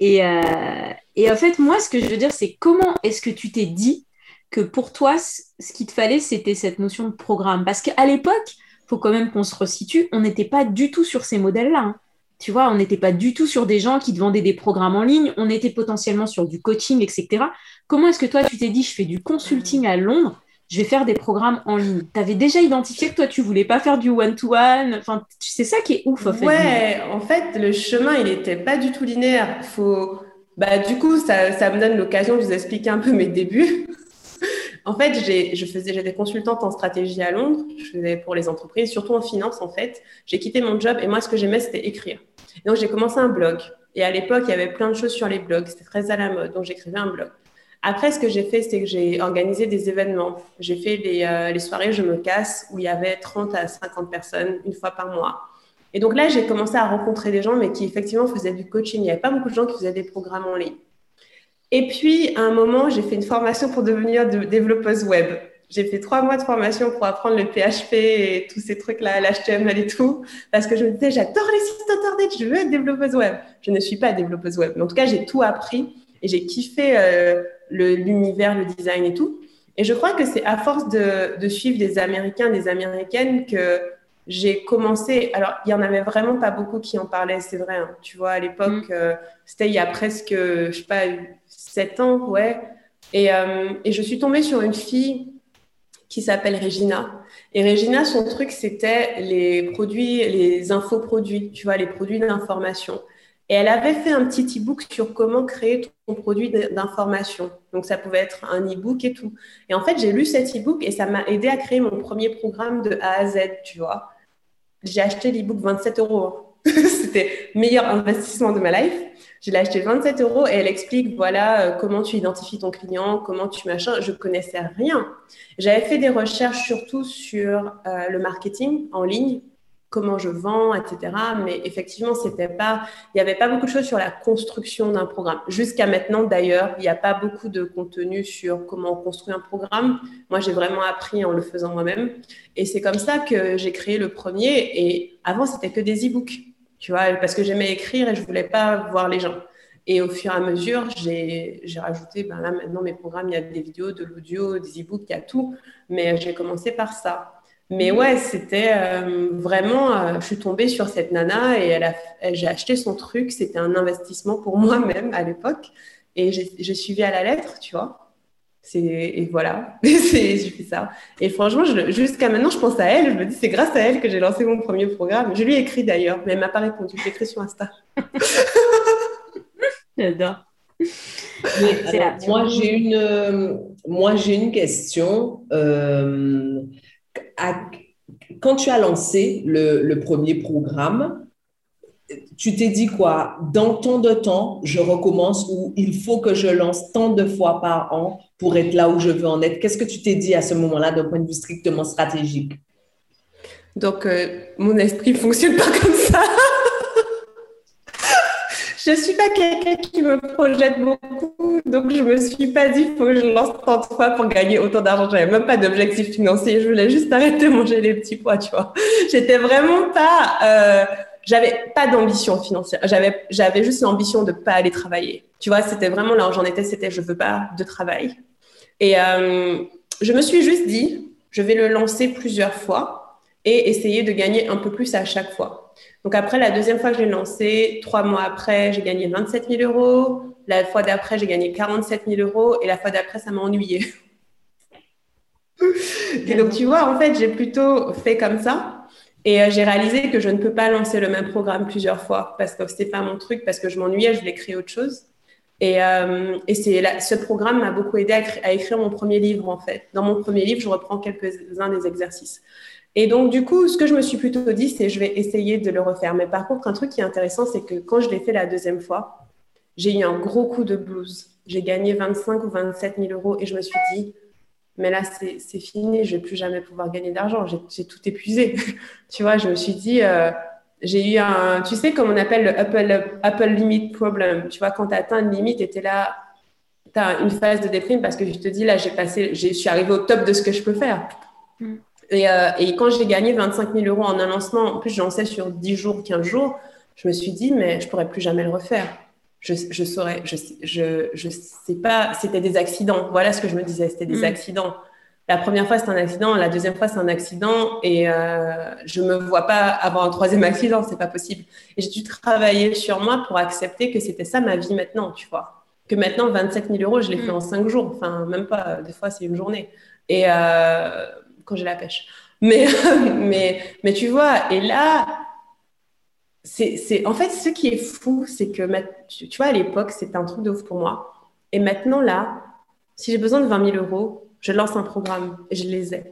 Et, euh, en fait, moi, ce que je veux dire, c'est comment est-ce que tu t'es dit que pour toi, ce qu'il te fallait, c'était cette notion de programme? Parce qu'à l'époque, il faut quand même qu'on se resitue, on n'était pas du tout sur ces modèles-là. Hein. Tu vois, on n'était pas du tout sur des gens qui te vendaient des programmes en ligne, on était potentiellement sur du coaching, etc. Comment est-ce que toi, tu t'es dit, je fais du consulting à Londres, je vais faire des programmes en ligne? Tu avais déjà identifié que toi, tu voulais pas faire du one-to-one? C'est ça qui est ouf, en fait. Ouais, en fait, le chemin, il n'était pas du tout linéaire. Faut... Bah, du coup, ça, me donne l'occasion de vous expliquer un peu mes débuts. En fait, j'étais consultante en stratégie à Londres. Je faisais pour les entreprises, surtout en finance, en fait. J'ai quitté mon job et moi, ce que j'aimais, c'était écrire. Donc, j'ai commencé un blog. Et à l'époque, il y avait plein de choses sur les blogs. C'était très à la mode. Donc, j'écrivais un blog. Après, ce que j'ai fait, c'est que j'ai organisé des événements. J'ai fait les, euh, les soirées Je me casse où il y avait 30 à 50 personnes une fois par mois. Et donc là, j'ai commencé à rencontrer des gens, mais qui effectivement faisaient du coaching. Il n'y avait pas beaucoup de gens qui faisaient des programmes en ligne. Et puis, à un moment, j'ai fait une formation pour devenir développeuse web. J'ai fait trois mois de formation pour apprendre le PHP et tous ces trucs-là, l'HTML et tout, parce que je me disais, j'adore les sites internet, je veux être développeuse web. Je ne suis pas développeuse web, mais en tout cas, j'ai tout appris Et j'ai kiffé euh, l'univers, le, design et tout. Et je crois que c'est à force de, de, suivre des Américains, des Américaines que j'ai commencé. Alors, il y en avait vraiment pas beaucoup qui en parlaient, c'est vrai. Hein. Tu vois, à l'époque, mm. euh, c'était il y a presque, je sais pas, 7 ans, ouais. Et, euh, et je suis tombée sur une fille qui s'appelle Regina. Et Regina, son truc, c'était les produits, les infoproduits, tu vois, les produits d'information. Et elle avait fait un petit e-book sur comment créer ton produit d'information. Donc, ça pouvait être un e-book et tout. Et en fait, j'ai lu cet e-book et ça m'a aidé à créer mon premier programme de A à Z, tu vois. J'ai acheté l'e-book 27 euros. C'était le meilleur investissement de ma life. Je l'ai acheté 27 euros et elle explique voilà euh, comment tu identifies ton client, comment tu machin. Je connaissais rien. J'avais fait des recherches surtout sur euh, le marketing en ligne, comment je vends, etc. Mais effectivement, c'était pas, il n'y avait pas beaucoup de choses sur la construction d'un programme. Jusqu'à maintenant, d'ailleurs, il n'y a pas beaucoup de contenu sur comment on construit un programme. Moi, j'ai vraiment appris en le faisant moi-même. Et c'est comme ça que j'ai créé le premier. Et avant, c'était que des e-books tu vois, parce que j'aimais écrire et je voulais pas voir les gens. Et au fur et à mesure, j'ai rajouté, ben là maintenant mes programmes, il y a des vidéos, de l'audio, des e-books, il y a tout. Mais j'ai commencé par ça. Mais ouais, c'était euh, vraiment, euh, je suis tombée sur cette nana et elle a, j'ai acheté son truc. C'était un investissement pour moi-même à l'époque. Et j'ai suivi à la lettre, tu vois et voilà, j'ai fait ça. Et franchement, jusqu'à maintenant, je pense à elle. Je me dis, c'est grâce à elle que j'ai lancé mon premier programme. Je lui ai écrit d'ailleurs, mais elle m'a pas répondu. J'ai écrit sur Insta. J'adore. moi, j'ai une, moi, j'ai une question. Euh, quand tu as lancé le, le premier programme, tu t'es dit quoi? Dans tant de temps, je recommence ou il faut que je lance tant de fois par an pour être là où je veux en être Qu'est-ce que tu t'es dit à ce moment-là d'un point de vue strictement stratégique? Donc, euh, mon esprit ne fonctionne pas comme ça. je ne suis pas quelqu'un qui me projette beaucoup, donc je ne me suis pas dit faut que je lance tant de fois pour gagner autant d'argent. Je n'avais même pas d'objectif financier, je voulais juste arrêter de manger les petits pois, tu vois. J'étais vraiment pas. Euh, j'avais pas d'ambition financière. J'avais, j'avais juste l'ambition de pas aller travailler. Tu vois, c'était vraiment là où j'en étais, c'était je veux pas de travail. Et euh, je me suis juste dit, je vais le lancer plusieurs fois et essayer de gagner un peu plus à chaque fois. Donc après, la deuxième fois que je l'ai lancé, trois mois après, j'ai gagné 27 000 euros. La fois d'après, j'ai gagné 47 000 euros. Et la fois d'après, ça m'a ennuyé. et donc, tu vois, en fait, j'ai plutôt fait comme ça. Et euh, j'ai réalisé que je ne peux pas lancer le même programme plusieurs fois parce que c'était pas mon truc, parce que je m'ennuyais, je voulais créer autre chose. Et, euh, et c'est ce programme m'a beaucoup aidé à, écrire mon premier livre en fait. Dans mon premier livre, je reprends quelques-uns des exercices. Et donc du coup, ce que je me suis plutôt dit, c'est je vais essayer de le refaire. Mais par contre, un truc qui est intéressant, c'est que quand je l'ai fait la deuxième fois, j'ai eu un gros coup de blues. J'ai gagné 25 ou 27 000 euros et je me suis dit, mais là, c'est fini, je vais plus jamais pouvoir gagner d'argent, j'ai tout épuisé. tu vois, je me suis dit, euh, j'ai eu un, tu sais, comme on appelle le Apple, Apple Limit Problem. Tu vois, quand tu atteins une limite et tu es là, tu as une phase de déprime parce que je te dis, là, j'ai passé, je suis arrivée au top de ce que je peux faire. Mm. Et, euh, et, quand j'ai gagné 25 000 euros en un lancement, en plus, je lançais sur 10 jours, 15 jours, je me suis dit, mais je pourrais plus jamais le refaire je, je saurais, je, je, je sais pas, c'était des accidents. Voilà ce que je me disais, c'était des mm. accidents. La première fois, c'est un accident, la deuxième fois, c'est un accident, et euh, je me vois pas avoir un troisième accident, c'est pas possible. Et j'ai dû travailler sur moi pour accepter que c'était ça ma vie maintenant, tu vois. Que maintenant, 27 000 euros, je l'ai fait mm. en cinq jours, enfin, même pas, des fois, c'est une journée. Et euh, quand j'ai la pêche. Mais, mais, mais tu vois, et là, c'est, en fait, ce qui est fou, c'est que, tu, vois, à l'époque, c'était un truc de ouf pour moi. Et maintenant, là, si j'ai besoin de 20 000 euros, je lance un programme et je les ai.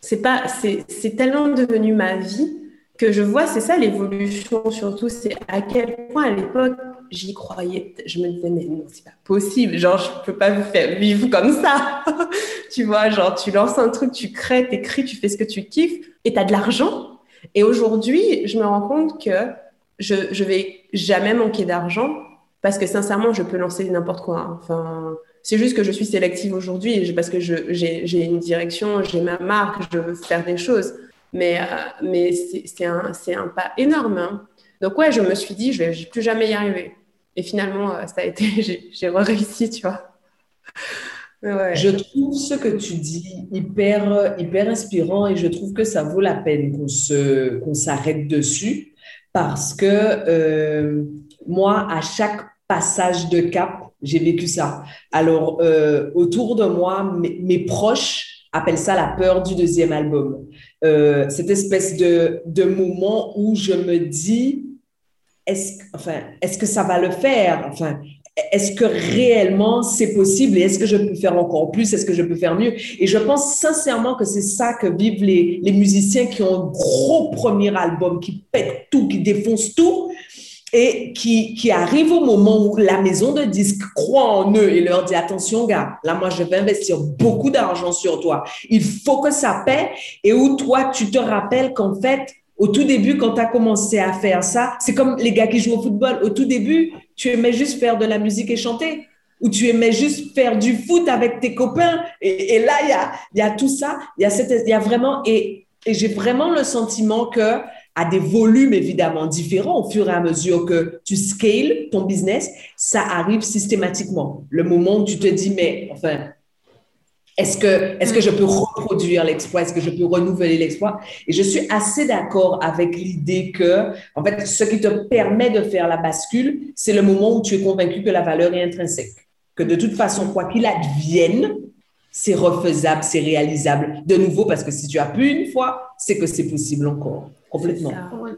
C'est pas, c'est, tellement devenu ma vie que je vois, c'est ça l'évolution surtout, c'est à quel point à l'époque j'y croyais. Je me disais, mais non, c'est pas possible, genre, je peux pas vous faire vivre comme ça. tu vois, genre, tu lances un truc, tu crées, t'écris, tu fais ce que tu kiffes et tu as de l'argent et aujourd'hui, je me rends compte que je, je vais jamais manquer d'argent parce que sincèrement, je peux lancer n'importe quoi. Enfin, c'est juste que je suis sélective aujourd'hui parce que j'ai une direction, j'ai ma marque, je veux faire des choses. Mais, euh, c'est un, pas énorme. Hein. Donc ouais, je me suis dit, je vais plus jamais y arriver. Et finalement, ça a été, j'ai réussi, tu vois. Je trouve ce que tu dis hyper, inspirant et je trouve que ça vaut la peine qu'on s'arrête dessus parce que euh, moi, à chaque passage de cap, j'ai vécu ça. Alors, euh, autour de moi, mes, proches appellent ça la peur du deuxième album. Euh, cette espèce de, moment où je me dis, est-ce, que ça va le faire? Enfin, est-ce que réellement c'est possible? Est-ce que je peux faire encore plus, est-ce que je peux faire mieux? Et je pense sincèrement que c'est ça que vivent les, les, musiciens qui ont un gros premier album, qui pètent tout, qui défoncent tout et qui, qui arrivent au moment où la maison de disques croit en eux et leur dit attention gars, là moi je vais investir beaucoup d'argent sur toi, il faut que ça paie et où toi tu te rappelles qu'en fait au tout début, quand tu as commencé à faire ça, c'est comme les gars qui jouent au football. Au tout début, tu aimais juste faire de la musique et chanter. Ou tu aimais juste faire du foot avec tes copains. Et, là, il y a, y a tout ça. Il y a, vraiment... Et j'ai vraiment le sentiment que à des volumes évidemment différents au fur et à mesure que tu scales ton business, ça arrive systématiquement. Le moment où tu te dis, mais enfin, est-ce que, est que je peux reproduire l'exploit? Est-ce que je peux renouveler l'exploit? Et je suis assez d'accord avec l'idée que, en fait, ce qui te permet de faire la bascule, c'est le moment où tu es convaincu que la valeur est intrinsèque. Que de toute façon, quoi qu'il advienne, c'est refaisable, c'est réalisable. De nouveau, parce que si tu as pu une fois, c'est que c'est possible encore. Complètement.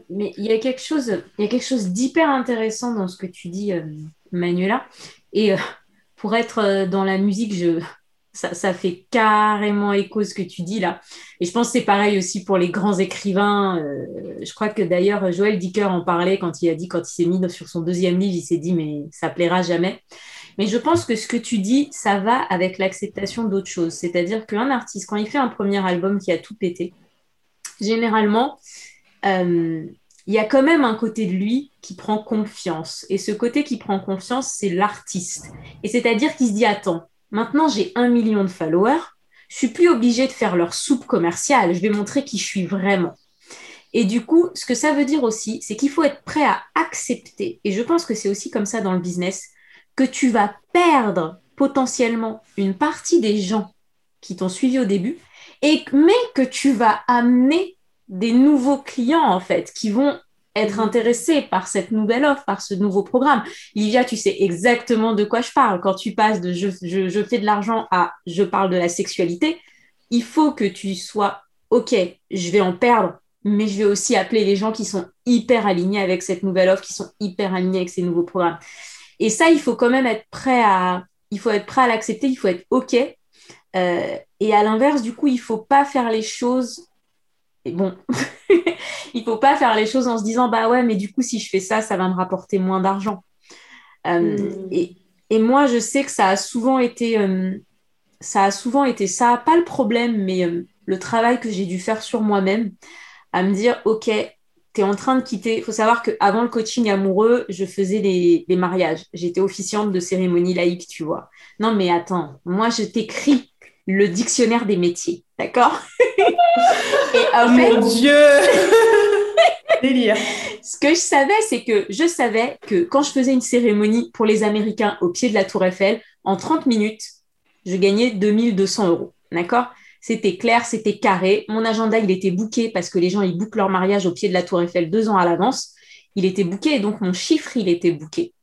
Mais il y a quelque chose, il y a quelque chose d'hyper intéressant dans ce que tu dis, euh, Manuela. Et euh, pour être euh, dans la musique, je, ça, fait carrément écho ce que tu dis là. Et je pense que c'est pareil aussi pour les grands écrivains. Je crois que d'ailleurs, Joël Dicker en parlait quand il a dit, quand il s'est mis sur son deuxième livre, il s'est dit, mais ça plaira jamais. Mais je pense que ce que tu dis, ça va avec l'acceptation d'autres choses. C'est-à-dire qu'un artiste, quand il fait un premier album qui a tout pété, généralement, euh, il y a quand même un côté de lui qui prend confiance. Et ce côté qui prend confiance, c'est l'artiste. Et c'est-à-dire qu'il se dit, attends, Maintenant, j'ai un million de followers. Je suis plus obligée de faire leur soupe commerciale. Je vais montrer qui je suis vraiment. Et du coup, ce que ça veut dire aussi, c'est qu'il faut être prêt à accepter, et je pense que c'est aussi comme ça dans le business, que tu vas perdre potentiellement une partie des gens qui t'ont suivi au début, mais que tu vas amener des nouveaux clients, en fait, qui vont être intéressé par cette nouvelle offre, par ce nouveau programme. Livia, tu sais exactement de quoi je parle. Quand tu passes de je, fais de l'argent à je parle de la sexualité, il faut que tu sois OK, je vais en perdre, mais je vais aussi appeler les gens qui sont hyper alignés avec cette nouvelle offre, qui sont hyper alignés avec ces nouveaux programmes. Et ça, il faut quand même être prêt à, il faut être prêt à l'accepter, il faut être OK. Euh, et à l'inverse, du coup, il faut pas faire les choses. Et bon, il faut pas faire les choses en se disant bah ouais, mais du coup, si je fais ça, ça va me rapporter moins d'argent. Euh, hmm. et, et, moi, je sais que ça a souvent été, euh, ça a souvent été ça, pas le problème, mais le travail que j'ai dû faire sur moi-même, à me dire ok, tu es en train de quitter. Il faut savoir qu'avant le coaching amoureux, je faisais les, les mariages. J'étais officiante de cérémonie laïque, tu vois. Non, mais attends, moi, je t'écris le dictionnaire des métiers, d'accord? Et en Mon Dieu Délire. Ce que je savais, c'est que je savais que quand je faisais une cérémonie pour les Américains au pied de la Tour Eiffel, en 30 minutes, je gagnais 2200 euros. D'accord? C'était clair, c'était carré. Mon agenda, il était booké parce que les gens, ils bouclent leur mariage au pied de la Tour Eiffel deux ans à l'avance. Il était booké et donc mon chiffre, il était booké.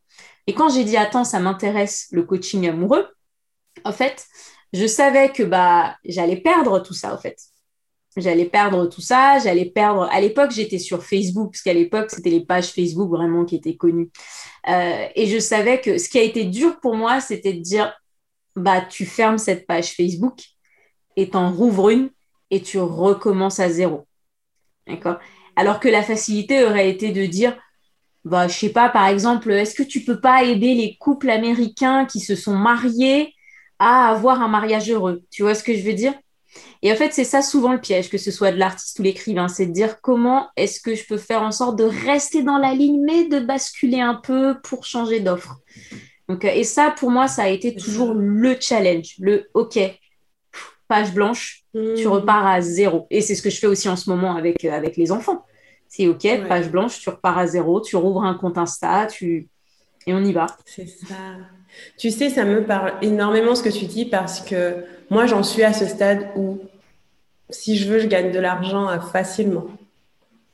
Et quand j'ai dit, attends, ça m'intéresse le coaching amoureux, en fait, je savais que bah, j'allais perdre tout ça, en fait. J'allais perdre tout ça, j'allais perdre. À l'époque, j'étais sur Facebook, parce qu'à l'époque, c'était les pages Facebook vraiment qui étaient connues. Euh, et je savais que ce qui a été dur pour moi, c'était de dire bah, tu fermes cette page Facebook et t'en rouvres une et tu recommences à zéro. D'accord? Alors que la facilité aurait été de dire bah, je sais pas, par exemple, est-ce que tu peux pas aider les couples américains qui se sont mariés à avoir un mariage heureux? Tu vois ce que je veux dire? Et en fait, c'est ça souvent le piège, que ce soit de l'artiste ou l'écrivain, c'est de dire comment est-ce que je peux faire en sorte de rester dans la ligne, mais de basculer un peu pour changer d'offre? Donc, euh, et ça, pour moi, ça a été toujours le challenge, le OK, page blanche, tu hmm. repars à zéro. Et c'est ce que je fais aussi en ce moment avec, euh, avec les enfants. C'est OK, page blanche, tu repars à zéro, tu rouvres un compte Insta, tu, et on y va. C'est ça. Tu sais, ça me parle énormément ce que tu dis parce que moi, j'en suis à ce stade où si je veux, je gagne de l'argent euh, facilement.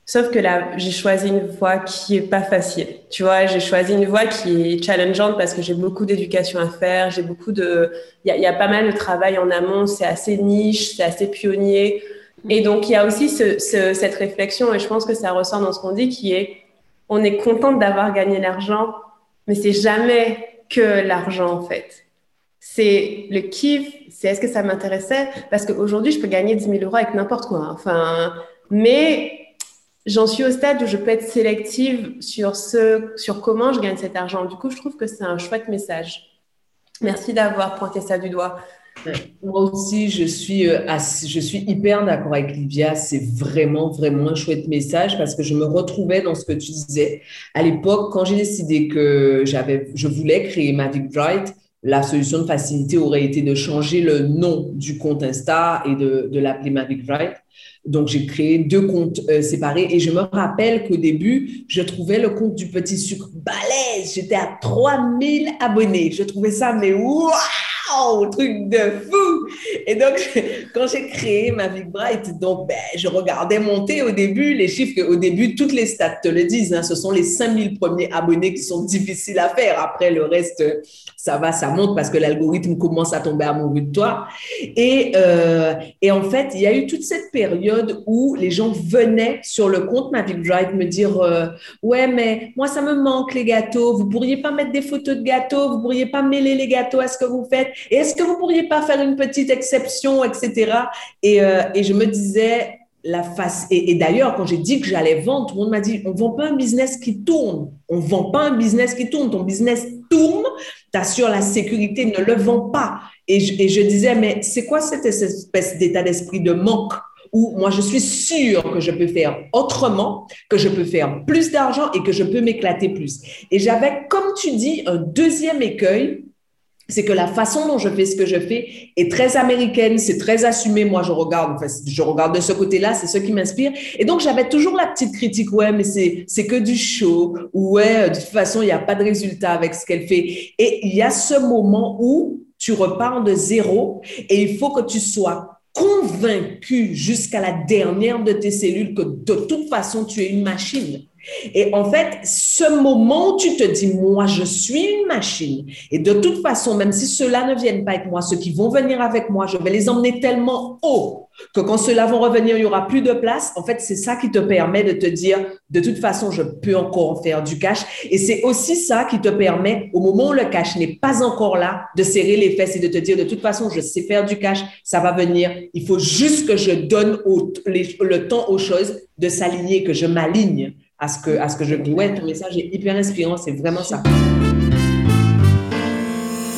Sauf que là, j'ai choisi une voie qui est pas facile. Tu vois, j'ai choisi une voie qui est challengeante parce que j'ai beaucoup d'éducation à faire, j'ai beaucoup de, il y, a pas mal de travail en amont, c'est assez niche, c'est assez pionnier. Et donc, il y a aussi cette réflexion, et je pense que ça ressort dans ce qu'on dit, qui est, on est contente d'avoir gagné l'argent, mais c'est jamais que l'argent, en fait. C'est le kiff, c'est est-ce que ça m'intéressait? Parce qu'aujourd'hui, je peux gagner 10 000 euros avec n'importe quoi. Enfin, mais j'en suis au stade où je peux être sélective sur, ce, sur comment je gagne cet argent. Du coup, je trouve que c'est un chouette message. Merci d'avoir pointé ça du doigt. Moi aussi, je suis, euh, je suis hyper d'accord avec Livia. C'est vraiment, vraiment un chouette message parce que je me retrouvais dans ce que tu disais. À l'époque, quand j'ai décidé que je voulais créer Mavic Bright, la solution de facilité aurait été de changer le nom du compte Insta et de, de l'appeler Mavic Bright. Donc, j'ai créé deux comptes euh, séparés et je me rappelle qu'au début, je trouvais le compte du petit sucre balèze. J'étais à 3000 abonnés. Je trouvais ça, mais waouh! Truc de fou. Et donc, quand j'ai créé ma Big Bright, donc, ben, je regardais monter au début les chiffres. Au début, toutes les stats te le disent. Hein, ce sont les 5000 premiers abonnés qui sont difficiles à faire. Après, le reste, ça va, ça monte parce que l'algorithme commence à tomber amoureux de toi. Et, euh, en fait, il y a eu toute cette période où les gens venaient sur le compte ma Big me dire euh, Ouais, mais moi, ça me manque les gâteaux. Vous pourriez pas mettre des photos de gâteaux. Vous pourriez pas mêler les gâteaux à ce que vous faites. Est-ce que vous pourriez pas faire une petite exception, etc. Et, euh, et je me disais, la face. Et, d'ailleurs, quand j'ai dit que j'allais vendre, tout le monde m'a dit on vend pas un business qui tourne. On vend pas un business qui tourne. Ton business tourne, tu assures la sécurité, ne le vends pas. Et je, et je disais mais c'est quoi cette espèce d'état d'esprit de manque où moi je suis sûre que je peux faire autrement, que je peux faire plus d'argent et que je peux m'éclater plus? Et j'avais, comme tu dis, un deuxième écueil c'est que la façon dont je fais ce que je fais est très américaine, c'est très assumé. Moi, je regarde, enfin, je regarde de ce côté-là, c'est ce qui m'inspire. Et donc, j'avais toujours la petite critique, ouais, mais c'est, c'est que du show, ou ouais, de toute façon, il n'y a pas de résultat avec ce qu'elle fait. Et il y a ce moment où tu repars de zéro et il faut que tu sois convaincu jusqu'à la dernière de tes cellules que de toute façon, tu es une machine. Et en fait, ce moment où tu te dis, moi, je suis une machine. Et de toute façon, même si ceux-là ne viennent pas avec moi, ceux qui vont venir avec moi, je vais les emmener tellement haut que quand ceux-là vont revenir, il n'y aura plus de place. En fait, c'est ça qui te permet de te dire, de toute façon, je peux encore faire du cash. Et c'est aussi ça qui te permet, au moment où le cash n'est pas encore là, de serrer les fesses et de te dire, de toute façon, je sais faire du cash, ça va venir. Il faut juste que je donne le temps aux choses de s'aligner, que je m'aligne à ce que, à ce que je dis. Ouais, ton message est hyper inspirant, c'est vraiment ça.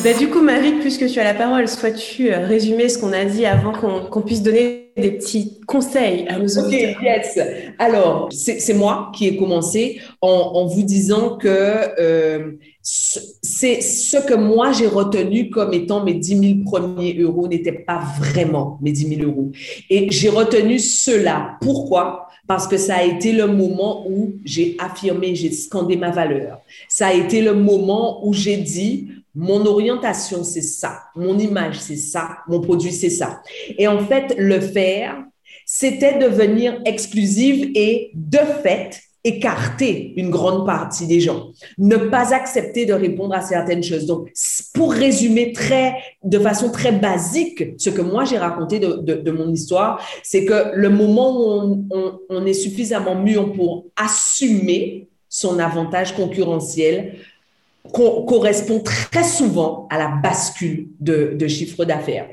Bah, du coup, Marie, puisque tu as la parole, souhaites-tu euh, résumer ce qu'on a dit avant qu'on puisse donner des petits conseils à nos auditeurs? Ok, yes. Alors, c'est moi qui ai commencé en, en vous disant que euh, c'est ce que moi j'ai retenu comme étant mes 10 000 premiers euros n'étaient pas vraiment mes 10 000 euros. Et j'ai retenu cela. Pourquoi? Parce que ça a été le moment où j'ai affirmé, j'ai scandé ma valeur. Ça a été le moment où j'ai dit, mon orientation, c'est ça, mon image, c'est ça, mon produit, c'est ça. Et en fait, le faire, c'était devenir exclusive et de fait, écarter une grande partie des gens, ne pas accepter de répondre à certaines choses. Donc, pour résumer très, de façon très basique, ce que moi j'ai raconté de, mon histoire, c'est que le moment où on, on, est suffisamment mûr pour assumer son avantage concurrentiel correspond très souvent à la bascule de, de chiffre d'affaires.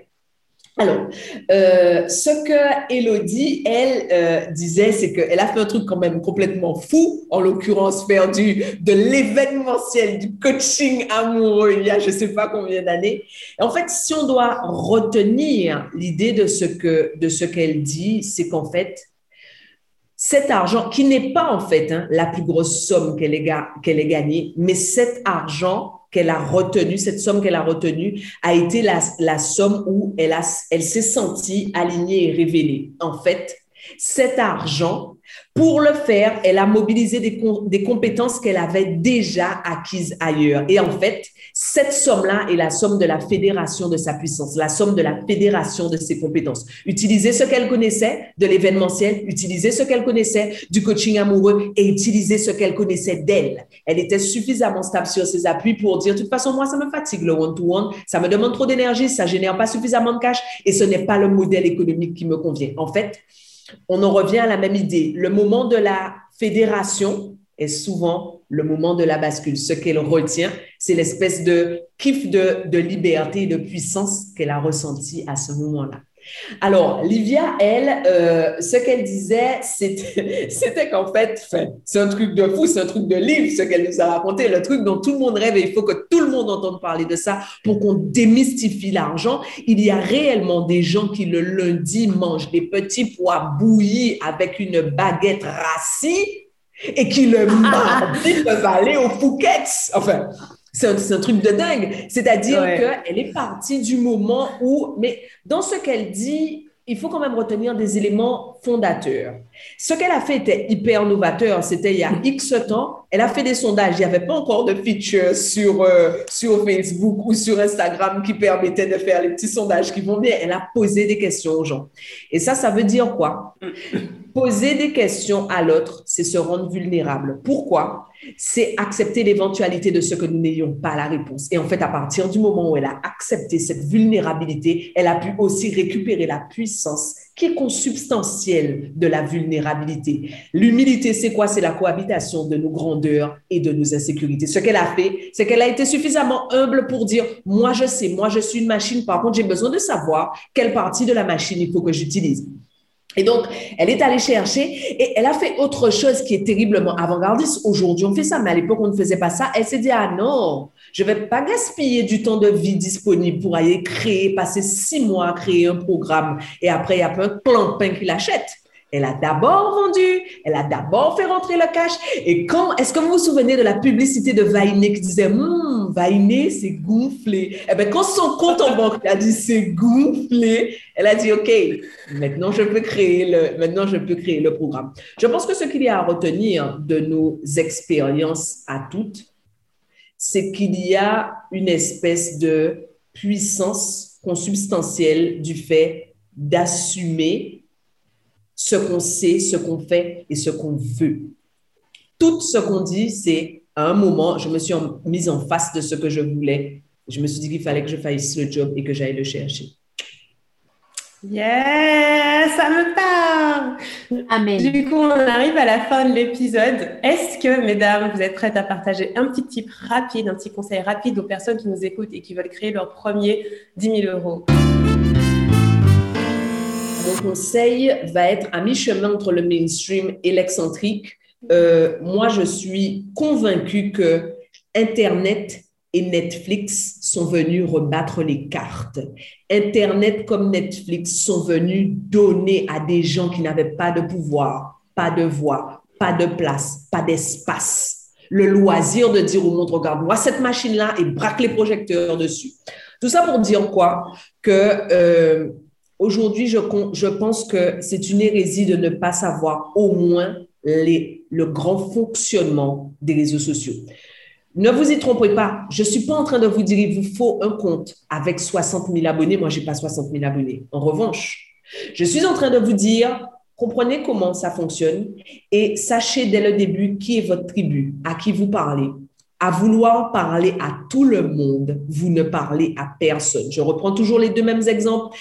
Alors, euh, ce que Elodie, elle, euh, disait, c'est qu'elle a fait un truc quand même complètement fou, en l'occurrence faire de l'événementiel, du coaching amoureux il y a je ne sais pas combien d'années. En fait, si on doit retenir l'idée de ce que de ce qu'elle dit, c'est qu'en fait, cet argent, qui n'est pas en fait hein, la plus grosse somme qu'elle ait gagnée, mais cet argent qu'elle a retenu, cette somme qu'elle a retenue, a été la, somme où elle s'est sentie alignée et révélée. En fait, cet argent Pour le faire, elle a mobilisé des, compétences qu'elle avait déjà acquises ailleurs. Et en fait, cette somme-là est la somme de la fédération de sa puissance, la somme de la fédération de ses compétences. Utiliser ce qu'elle connaissait de l'événementiel, utiliser ce qu'elle connaissait du coaching amoureux et utiliser ce qu'elle connaissait d'elle. Elle était suffisamment stable sur ses appuis pour dire, de toute façon, moi, ça me fatigue le one-to-one, ça me demande trop d'énergie, ça génère pas suffisamment de cash et ce n'est pas le modèle économique qui me convient. En fait, on en revient à la même idée. Le moment de la fédération est souvent le moment de la bascule. Ce qu'elle retient, c'est l'espèce de kiff de, de liberté et de puissance qu'elle a ressenti à ce moment-là. Alors, Livia, elle, euh, ce qu'elle disait, c'était qu'en fait, c'est un truc de fou, c'est un truc de livre, ce qu'elle nous a raconté, le truc dont tout le monde rêve et il faut que tout le monde entende parler de ça pour qu'on démystifie l'argent. Il y a réellement des gens qui le lundi mangent des petits pois bouillis avec une baguette rassie et qui le mardi peuvent aller au Phuket. Enfin, c'est un, truc de dingue. C'est-à-dire qu'elle est partie du moment où, mais dans ce qu'elle dit, il faut quand même retenir des éléments fondateurs. Ce qu'elle a fait était hyper novateur. C'était il y a X temps. Elle a fait des sondages. Il n'y avait pas encore de feature sur, euh, sur Facebook ou sur Instagram qui permettait de faire les petits sondages qui vont bien. Elle a posé des questions aux gens. Et ça, ça veut dire quoi? Poser des questions à l'autre, c'est se rendre vulnérable. Pourquoi? c'est accepter l'éventualité de ce que nous n'ayons pas la réponse. Et en fait, à partir du moment où elle a accepté cette vulnérabilité, elle a pu aussi récupérer la puissance qui est consubstantielle de la vulnérabilité. L'humilité, c'est quoi? C'est la cohabitation de nos grandeurs et de nos insécurités. Ce qu'elle a fait, c'est qu'elle a été suffisamment humble pour dire, moi je sais, moi je suis une machine, par contre j'ai besoin de savoir quelle partie de la machine il faut que j'utilise. Et donc, elle est allée chercher et elle a fait autre chose qui est terriblement avant-gardiste. Aujourd'hui, on fait ça, mais à l'époque, on ne faisait pas ça. Elle s'est dit, ah non, je vais pas gaspiller du temps de vie disponible pour aller créer, passer six mois à créer un programme et après, il y a un clampin qui l'achète. Elle a d'abord vendu, elle a d'abord fait rentrer le cash. Et quand, est-ce que vous vous souvenez de la publicité de Vainé qui disait, hum, Vainé, c'est gonflé. Eh bien, quand son compte en banque a dit c'est gonflé, elle a dit, OK, maintenant je peux créer le, maintenant je peux créer le programme. Je pense que ce qu'il y a à retenir de nos expériences à toutes, c'est qu'il y a une espèce de puissance consubstantielle du fait d'assumer ce qu'on sait, ce qu'on fait et ce qu'on veut. Tout ce qu'on dit, c'est à un moment, je me suis mise en face de ce que je voulais. Je me suis dit qu'il fallait que je fasse le job et que j'aille le chercher. Yes, ça me parle. Amen. Du coup, on arrive à la fin de l'épisode. Est-ce que, mesdames, vous êtes prêtes à partager un petit tip rapide, un petit conseil rapide aux personnes qui nous écoutent et qui veulent créer leur premier 10 000 euros? Mon conseil va être à mi-chemin entre le mainstream et l'excentrique. Euh, moi, je suis convaincue que Internet et Netflix sont venus rebattre les cartes. Internet comme Netflix sont venus donner à des gens qui n'avaient pas de pouvoir, pas de voix, pas de place, pas d'espace, le loisir de dire au monde, regarde-moi cette machine-là et braque les projecteurs dessus. Tout ça pour dire quoi? Que euh, Aujourd'hui, je, pense que c'est une hérésie de ne pas savoir au moins le grand fonctionnement des réseaux sociaux. Ne vous y trompez pas, je ne suis pas en train de vous dire il vous faut un compte avec 60 000 abonnés. Moi, je n'ai pas 60 000 abonnés. En revanche, je suis en train de vous dire comprenez comment ça fonctionne et sachez dès le début qui est votre tribu, à qui vous parlez. À vouloir parler à tout le monde, vous ne parlez à personne. Je reprends toujours les deux mêmes exemples.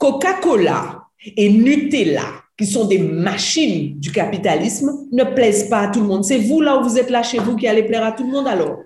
Coca-Cola et Nutella, qui sont des machines du capitalisme, ne plaisent pas à tout le monde. C'est vous là où vous êtes là chez vous qui allez plaire à tout le monde alors.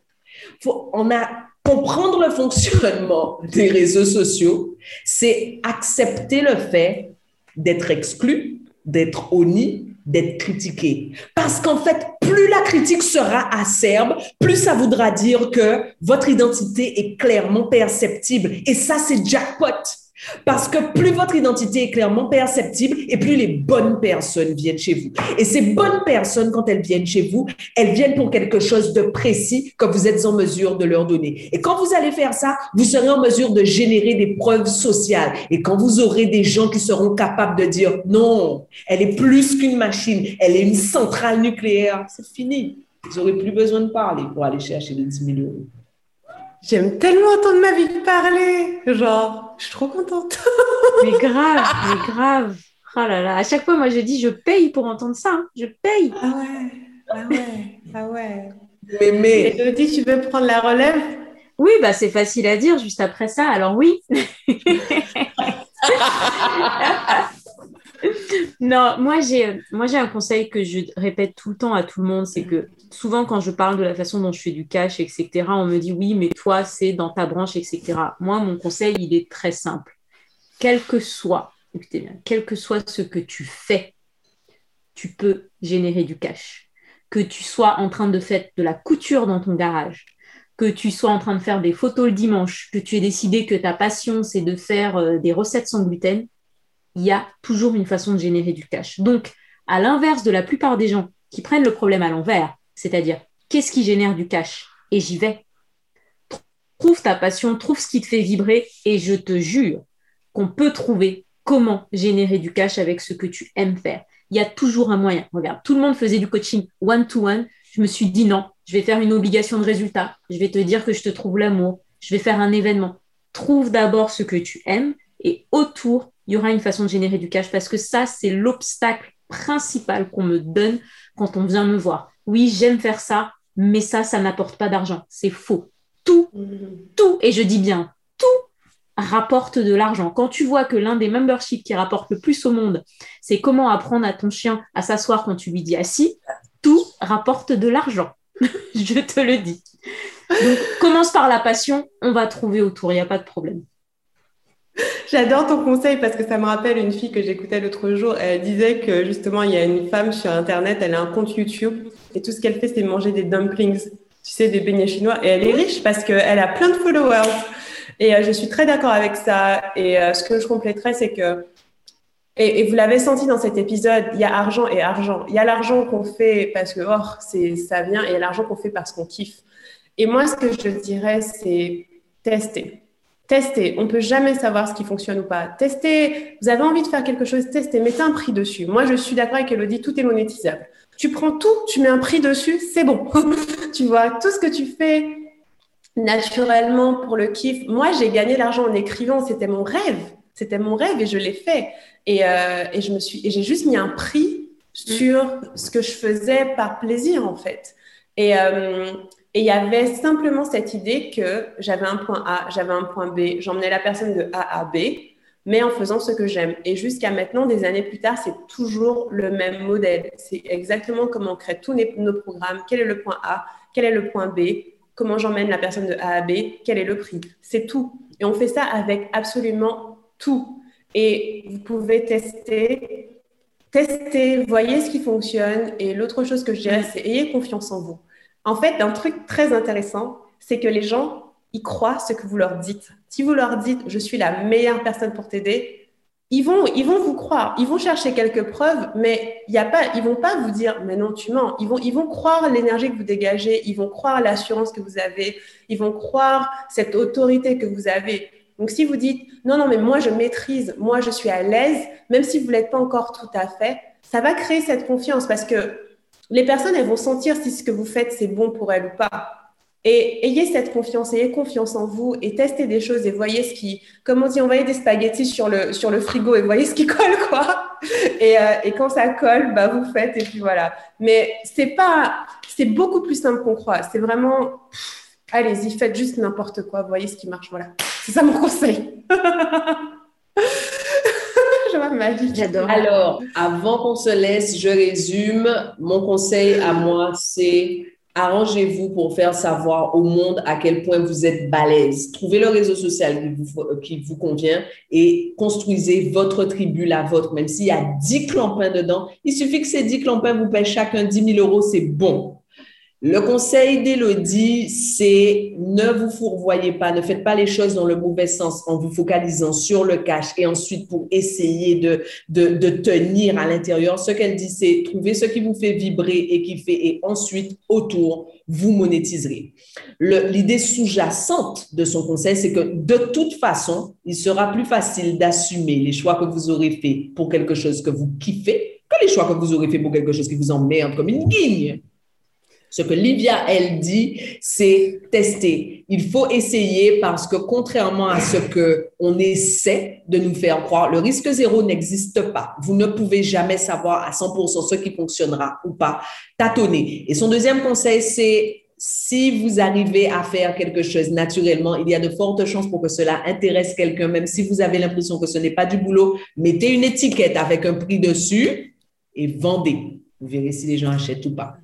Faut, on a comprendre le fonctionnement des réseaux sociaux, c'est accepter le fait d'être exclu, d'être honni, d'être critiqué. Parce qu'en fait, plus la critique sera acerbe, plus ça voudra dire que votre identité est clairement perceptible. Et ça, c'est jackpot. Parce que plus votre identité est clairement perceptible et plus les bonnes personnes viennent chez vous. Et ces bonnes personnes, quand elles viennent chez vous, elles viennent pour quelque chose de précis que vous êtes en mesure de leur donner. Et quand vous allez faire ça, vous serez en mesure de générer des preuves sociales. Et quand vous aurez des gens qui seront capables de dire non, elle est plus qu'une machine, elle est une centrale nucléaire, c'est fini. Vous n'aurez plus besoin de parler pour aller chercher les 10 000 euros. J'aime tellement entendre ma vie parler. Genre, je suis trop contente. mais grave, mais grave. Oh là là, à chaque fois, moi, je dis, je paye pour entendre ça. Hein. Je paye. Ah ouais, ah ouais, ah ouais. Mais, mais... Et Elodie, tu veux prendre la relève? Oui, bah, c'est facile à dire juste après ça. Alors oui. non, moi j'ai, moi j'ai un conseil que je répète tout le temps à tout le monde, c'est que souvent quand je parle de la façon dont je fais du cash, etc., on me dit oui, mais toi c'est dans ta branche, etc. Moi, mon conseil, il est très simple. Quel que soit, écoutez bien, quel que soit ce que tu fais, tu peux générer du cash. Que tu sois en train de faire de la couture dans ton garage, que tu sois en train de faire des photos le dimanche, que tu aies décidé que ta passion c'est de faire euh, des recettes sans gluten, il y a toujours une façon de générer du cash. Donc, à l'inverse de la plupart des gens qui prennent le problème à l'envers, c'est-à-dire qu'est-ce qui génère du cash? Et j'y vais. Trouve ta passion, trouve ce qui te fait vibrer et je te jure qu'on peut trouver comment générer du cash avec ce que tu aimes faire. Il y a toujours un moyen. Regarde, tout le monde faisait du coaching one-to-one. Je me suis dit non, je vais faire une obligation de résultat. Je vais te dire que je te trouve l'amour. Je vais faire un événement. Trouve d'abord ce que tu aimes et autour, il y aura une façon de générer du cash parce que ça, c'est l'obstacle principal qu'on me donne quand on vient me voir. Oui, j'aime faire ça, mais ça, ça n'apporte pas d'argent. C'est faux. Tout, tout, et je dis bien tout, rapporte de l'argent. Quand tu vois que l'un des memberships qui rapporte le plus au monde, c'est comment apprendre à ton chien à s'asseoir quand tu lui dis assis, tout rapporte de l'argent. je te le dis. Commence par la passion, on va trouver autour, il n'y a pas de problème. J'adore ton conseil parce que ça me rappelle une fille que j'écoutais l'autre jour. Elle disait que justement, il y a une femme sur Internet, elle a un compte YouTube et tout ce qu'elle fait, c'est manger des dumplings, tu sais, des beignets chinois. Et elle est riche parce qu'elle a plein de followers. Et euh, je suis très d'accord avec ça. Et euh, ce que je compléterais, c'est que, et, vous l'avez senti dans cet épisode, il y a argent et argent. Il y a l'argent qu'on fait parce que, oh, c'est, ça vient, et il y a l'argent qu'on fait parce qu'on kiffe. Et moi, ce que je dirais, c'est tester Testez. On peut jamais savoir ce qui fonctionne ou pas. Testez. Vous avez envie de faire quelque chose, testez. Mettez un prix dessus. Moi, je suis d'accord avec Elodie, tout est monétisable. Tu prends tout, tu mets un prix dessus, c'est bon. tu vois, tout ce que tu fais naturellement pour le kiff. Moi, j'ai gagné l'argent en écrivant. C'était mon rêve. C'était mon rêve et je l'ai fait. Et, euh, et je me suis, et j'ai juste mis un prix sur ce que je faisais par plaisir, en fait. Et, euh, et il y avait simplement cette idée que j'avais un point A, j'avais un point B, j'emmenais la personne de A à B, mais en faisant ce que j'aime. Et jusqu'à maintenant, des années plus tard, c'est toujours le même modèle. C'est exactement comment on crée tous nos programmes. Quel est le point A? Quel est le point B? Comment j'emmène la personne de A à B? Quel est le prix? C'est tout. Et on fait ça avec absolument tout. Et vous pouvez tester, tester, voyez ce qui fonctionne. Et l'autre chose que je dirais, c'est ayez confiance en vous. En fait, un truc très intéressant, c'est que les gens, ils croient ce que vous leur dites. Si vous leur dites, je suis la meilleure personne pour t'aider, ils vont, ils vont vous croire. Ils vont chercher quelques preuves, mais il y a pas, ils vont pas vous dire, mais non, tu mens. Ils vont, ils vont croire l'énergie que vous dégagez. Ils vont croire l'assurance que vous avez. Ils vont croire cette autorité que vous avez. Donc, si vous dites, non, non, mais moi, je maîtrise, moi, je suis à l'aise, même si vous ne l'êtes pas encore tout à fait, ça va créer cette confiance parce que les personnes, elles vont sentir si ce que vous faites, c'est bon pour elles ou pas. Et ayez cette confiance, ayez confiance en vous et testez des choses et voyez ce qui, comme on dit, envoyez des spaghettis sur le, sur le frigo et voyez ce qui colle, quoi. Et, euh, et quand ça colle, bah, vous faites et puis voilà. Mais c'est pas, c'est beaucoup plus simple qu'on croit. C'est vraiment, allez-y, faites juste n'importe quoi, voyez ce qui marche, voilà. C'est ça mon conseil. J'adore. Alors, avant qu'on se laisse, je résume. Mon conseil à moi, c'est arrangez-vous pour faire savoir au monde à quel point vous êtes balèze. Trouvez le réseau social qui vous, qui vous convient et construisez votre tribu, la vôtre, même s'il y a 10 clampins dedans. Il suffit que ces 10 clampins vous paient chacun 10 000 euros, c'est bon. Le conseil d'Élodie, c'est ne vous fourvoyez pas, ne faites pas les choses dans le mauvais sens en vous focalisant sur le cash et ensuite pour essayer de, de, tenir à l'intérieur. Ce qu'elle dit, c'est trouver ce qui vous fait vibrer et qui fait, et ensuite, autour, vous monétiserez. L'idée sous-jacente de son conseil, c'est que de toute façon, il sera plus facile d'assumer les choix que vous aurez faits pour quelque chose que vous kiffez que les choix que vous aurez faits pour quelque chose qui vous emmerde comme une guigne. Ce que Livia, elle dit, c'est tester. Il faut essayer parce que contrairement à ce que on essaie de nous faire croire, le risque zéro n'existe pas. Vous ne pouvez jamais savoir à 100% ce qui fonctionnera ou pas. Tâtonnez. Et son deuxième conseil, c'est si vous arrivez à faire quelque chose naturellement, il y a de fortes chances pour que cela intéresse quelqu'un, même si vous avez l'impression que ce n'est pas du boulot. Mettez une étiquette avec un prix dessus et vendez. Vous verrez si les gens achètent ou pas.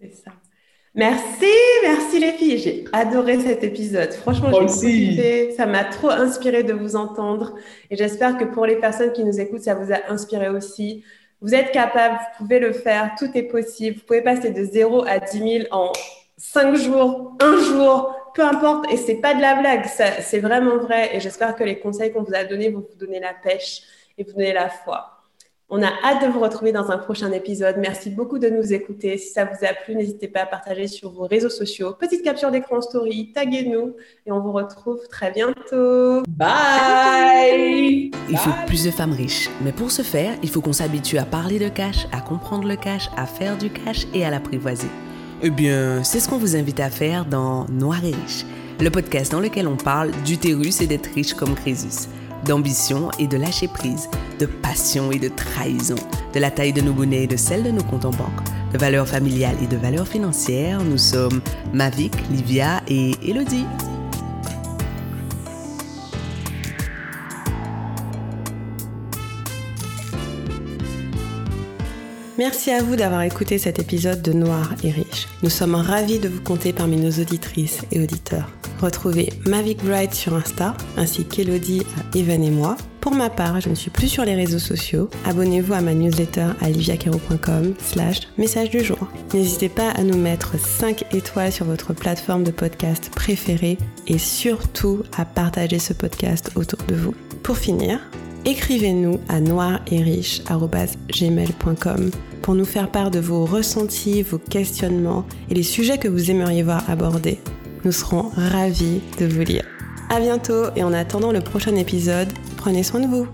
C'est ça. Merci, merci les filles. J'ai adoré cet épisode. Franchement, j'ai Ça m'a trop inspiré de vous entendre. Et j'espère que pour les personnes qui nous écoutent, ça vous a inspiré aussi. Vous êtes capable, vous pouvez le faire, tout est possible. Vous pouvez passer de 0 à 10 000 en 5 jours, 1 jour, peu importe. Et c'est pas de la blague, c'est vraiment vrai. Et j'espère que les conseils qu'on vous a donnés vont vous donner la pêche et vous donner la foi. On a hâte de vous retrouver dans un prochain épisode. Merci beaucoup de nous écouter. Si ça vous a plu, n'hésitez pas à partager sur vos réseaux sociaux. Petite capture d'écran story, taguez-nous et on vous retrouve très bientôt. Bye. Il faut plus de femmes riches. Mais pour ce faire, il faut qu'on s'habitue à parler de cash, à comprendre le cash, à faire du cash et à l'apprivoiser. Eh bien, c'est ce qu'on vous invite à faire dans Noir et riche, le podcast dans lequel on parle d'utérus et d'être riche comme Crésus d'ambition et de lâcher prise, de passion et de trahison, de la taille de nos bonnets et de celle de nos comptes en banque, de valeurs familiales et de valeurs financières. Nous sommes Mavic, Livia et Elodie. Merci à vous d'avoir écouté cet épisode de Noir et Riche. Nous sommes ravis de vous compter parmi nos auditrices et auditeurs. Retrouvez Mavic Bright sur Insta, ainsi qu'Elodie Evan et moi. Pour ma part, je ne suis plus sur les réseaux sociaux. Abonnez-vous à ma newsletter à liviacaro.com slash message du jour. N'hésitez pas à nous mettre 5 étoiles sur votre plateforme de podcast préférée et surtout à partager ce podcast autour de vous. Pour finir, écrivez-nous à noiretriche.gmail.com pour nous faire part de vos ressentis, vos questionnements et les sujets que vous aimeriez voir abordés. Nous serons ravis de vous lire. À bientôt et en attendant le prochain épisode, prenez soin de vous.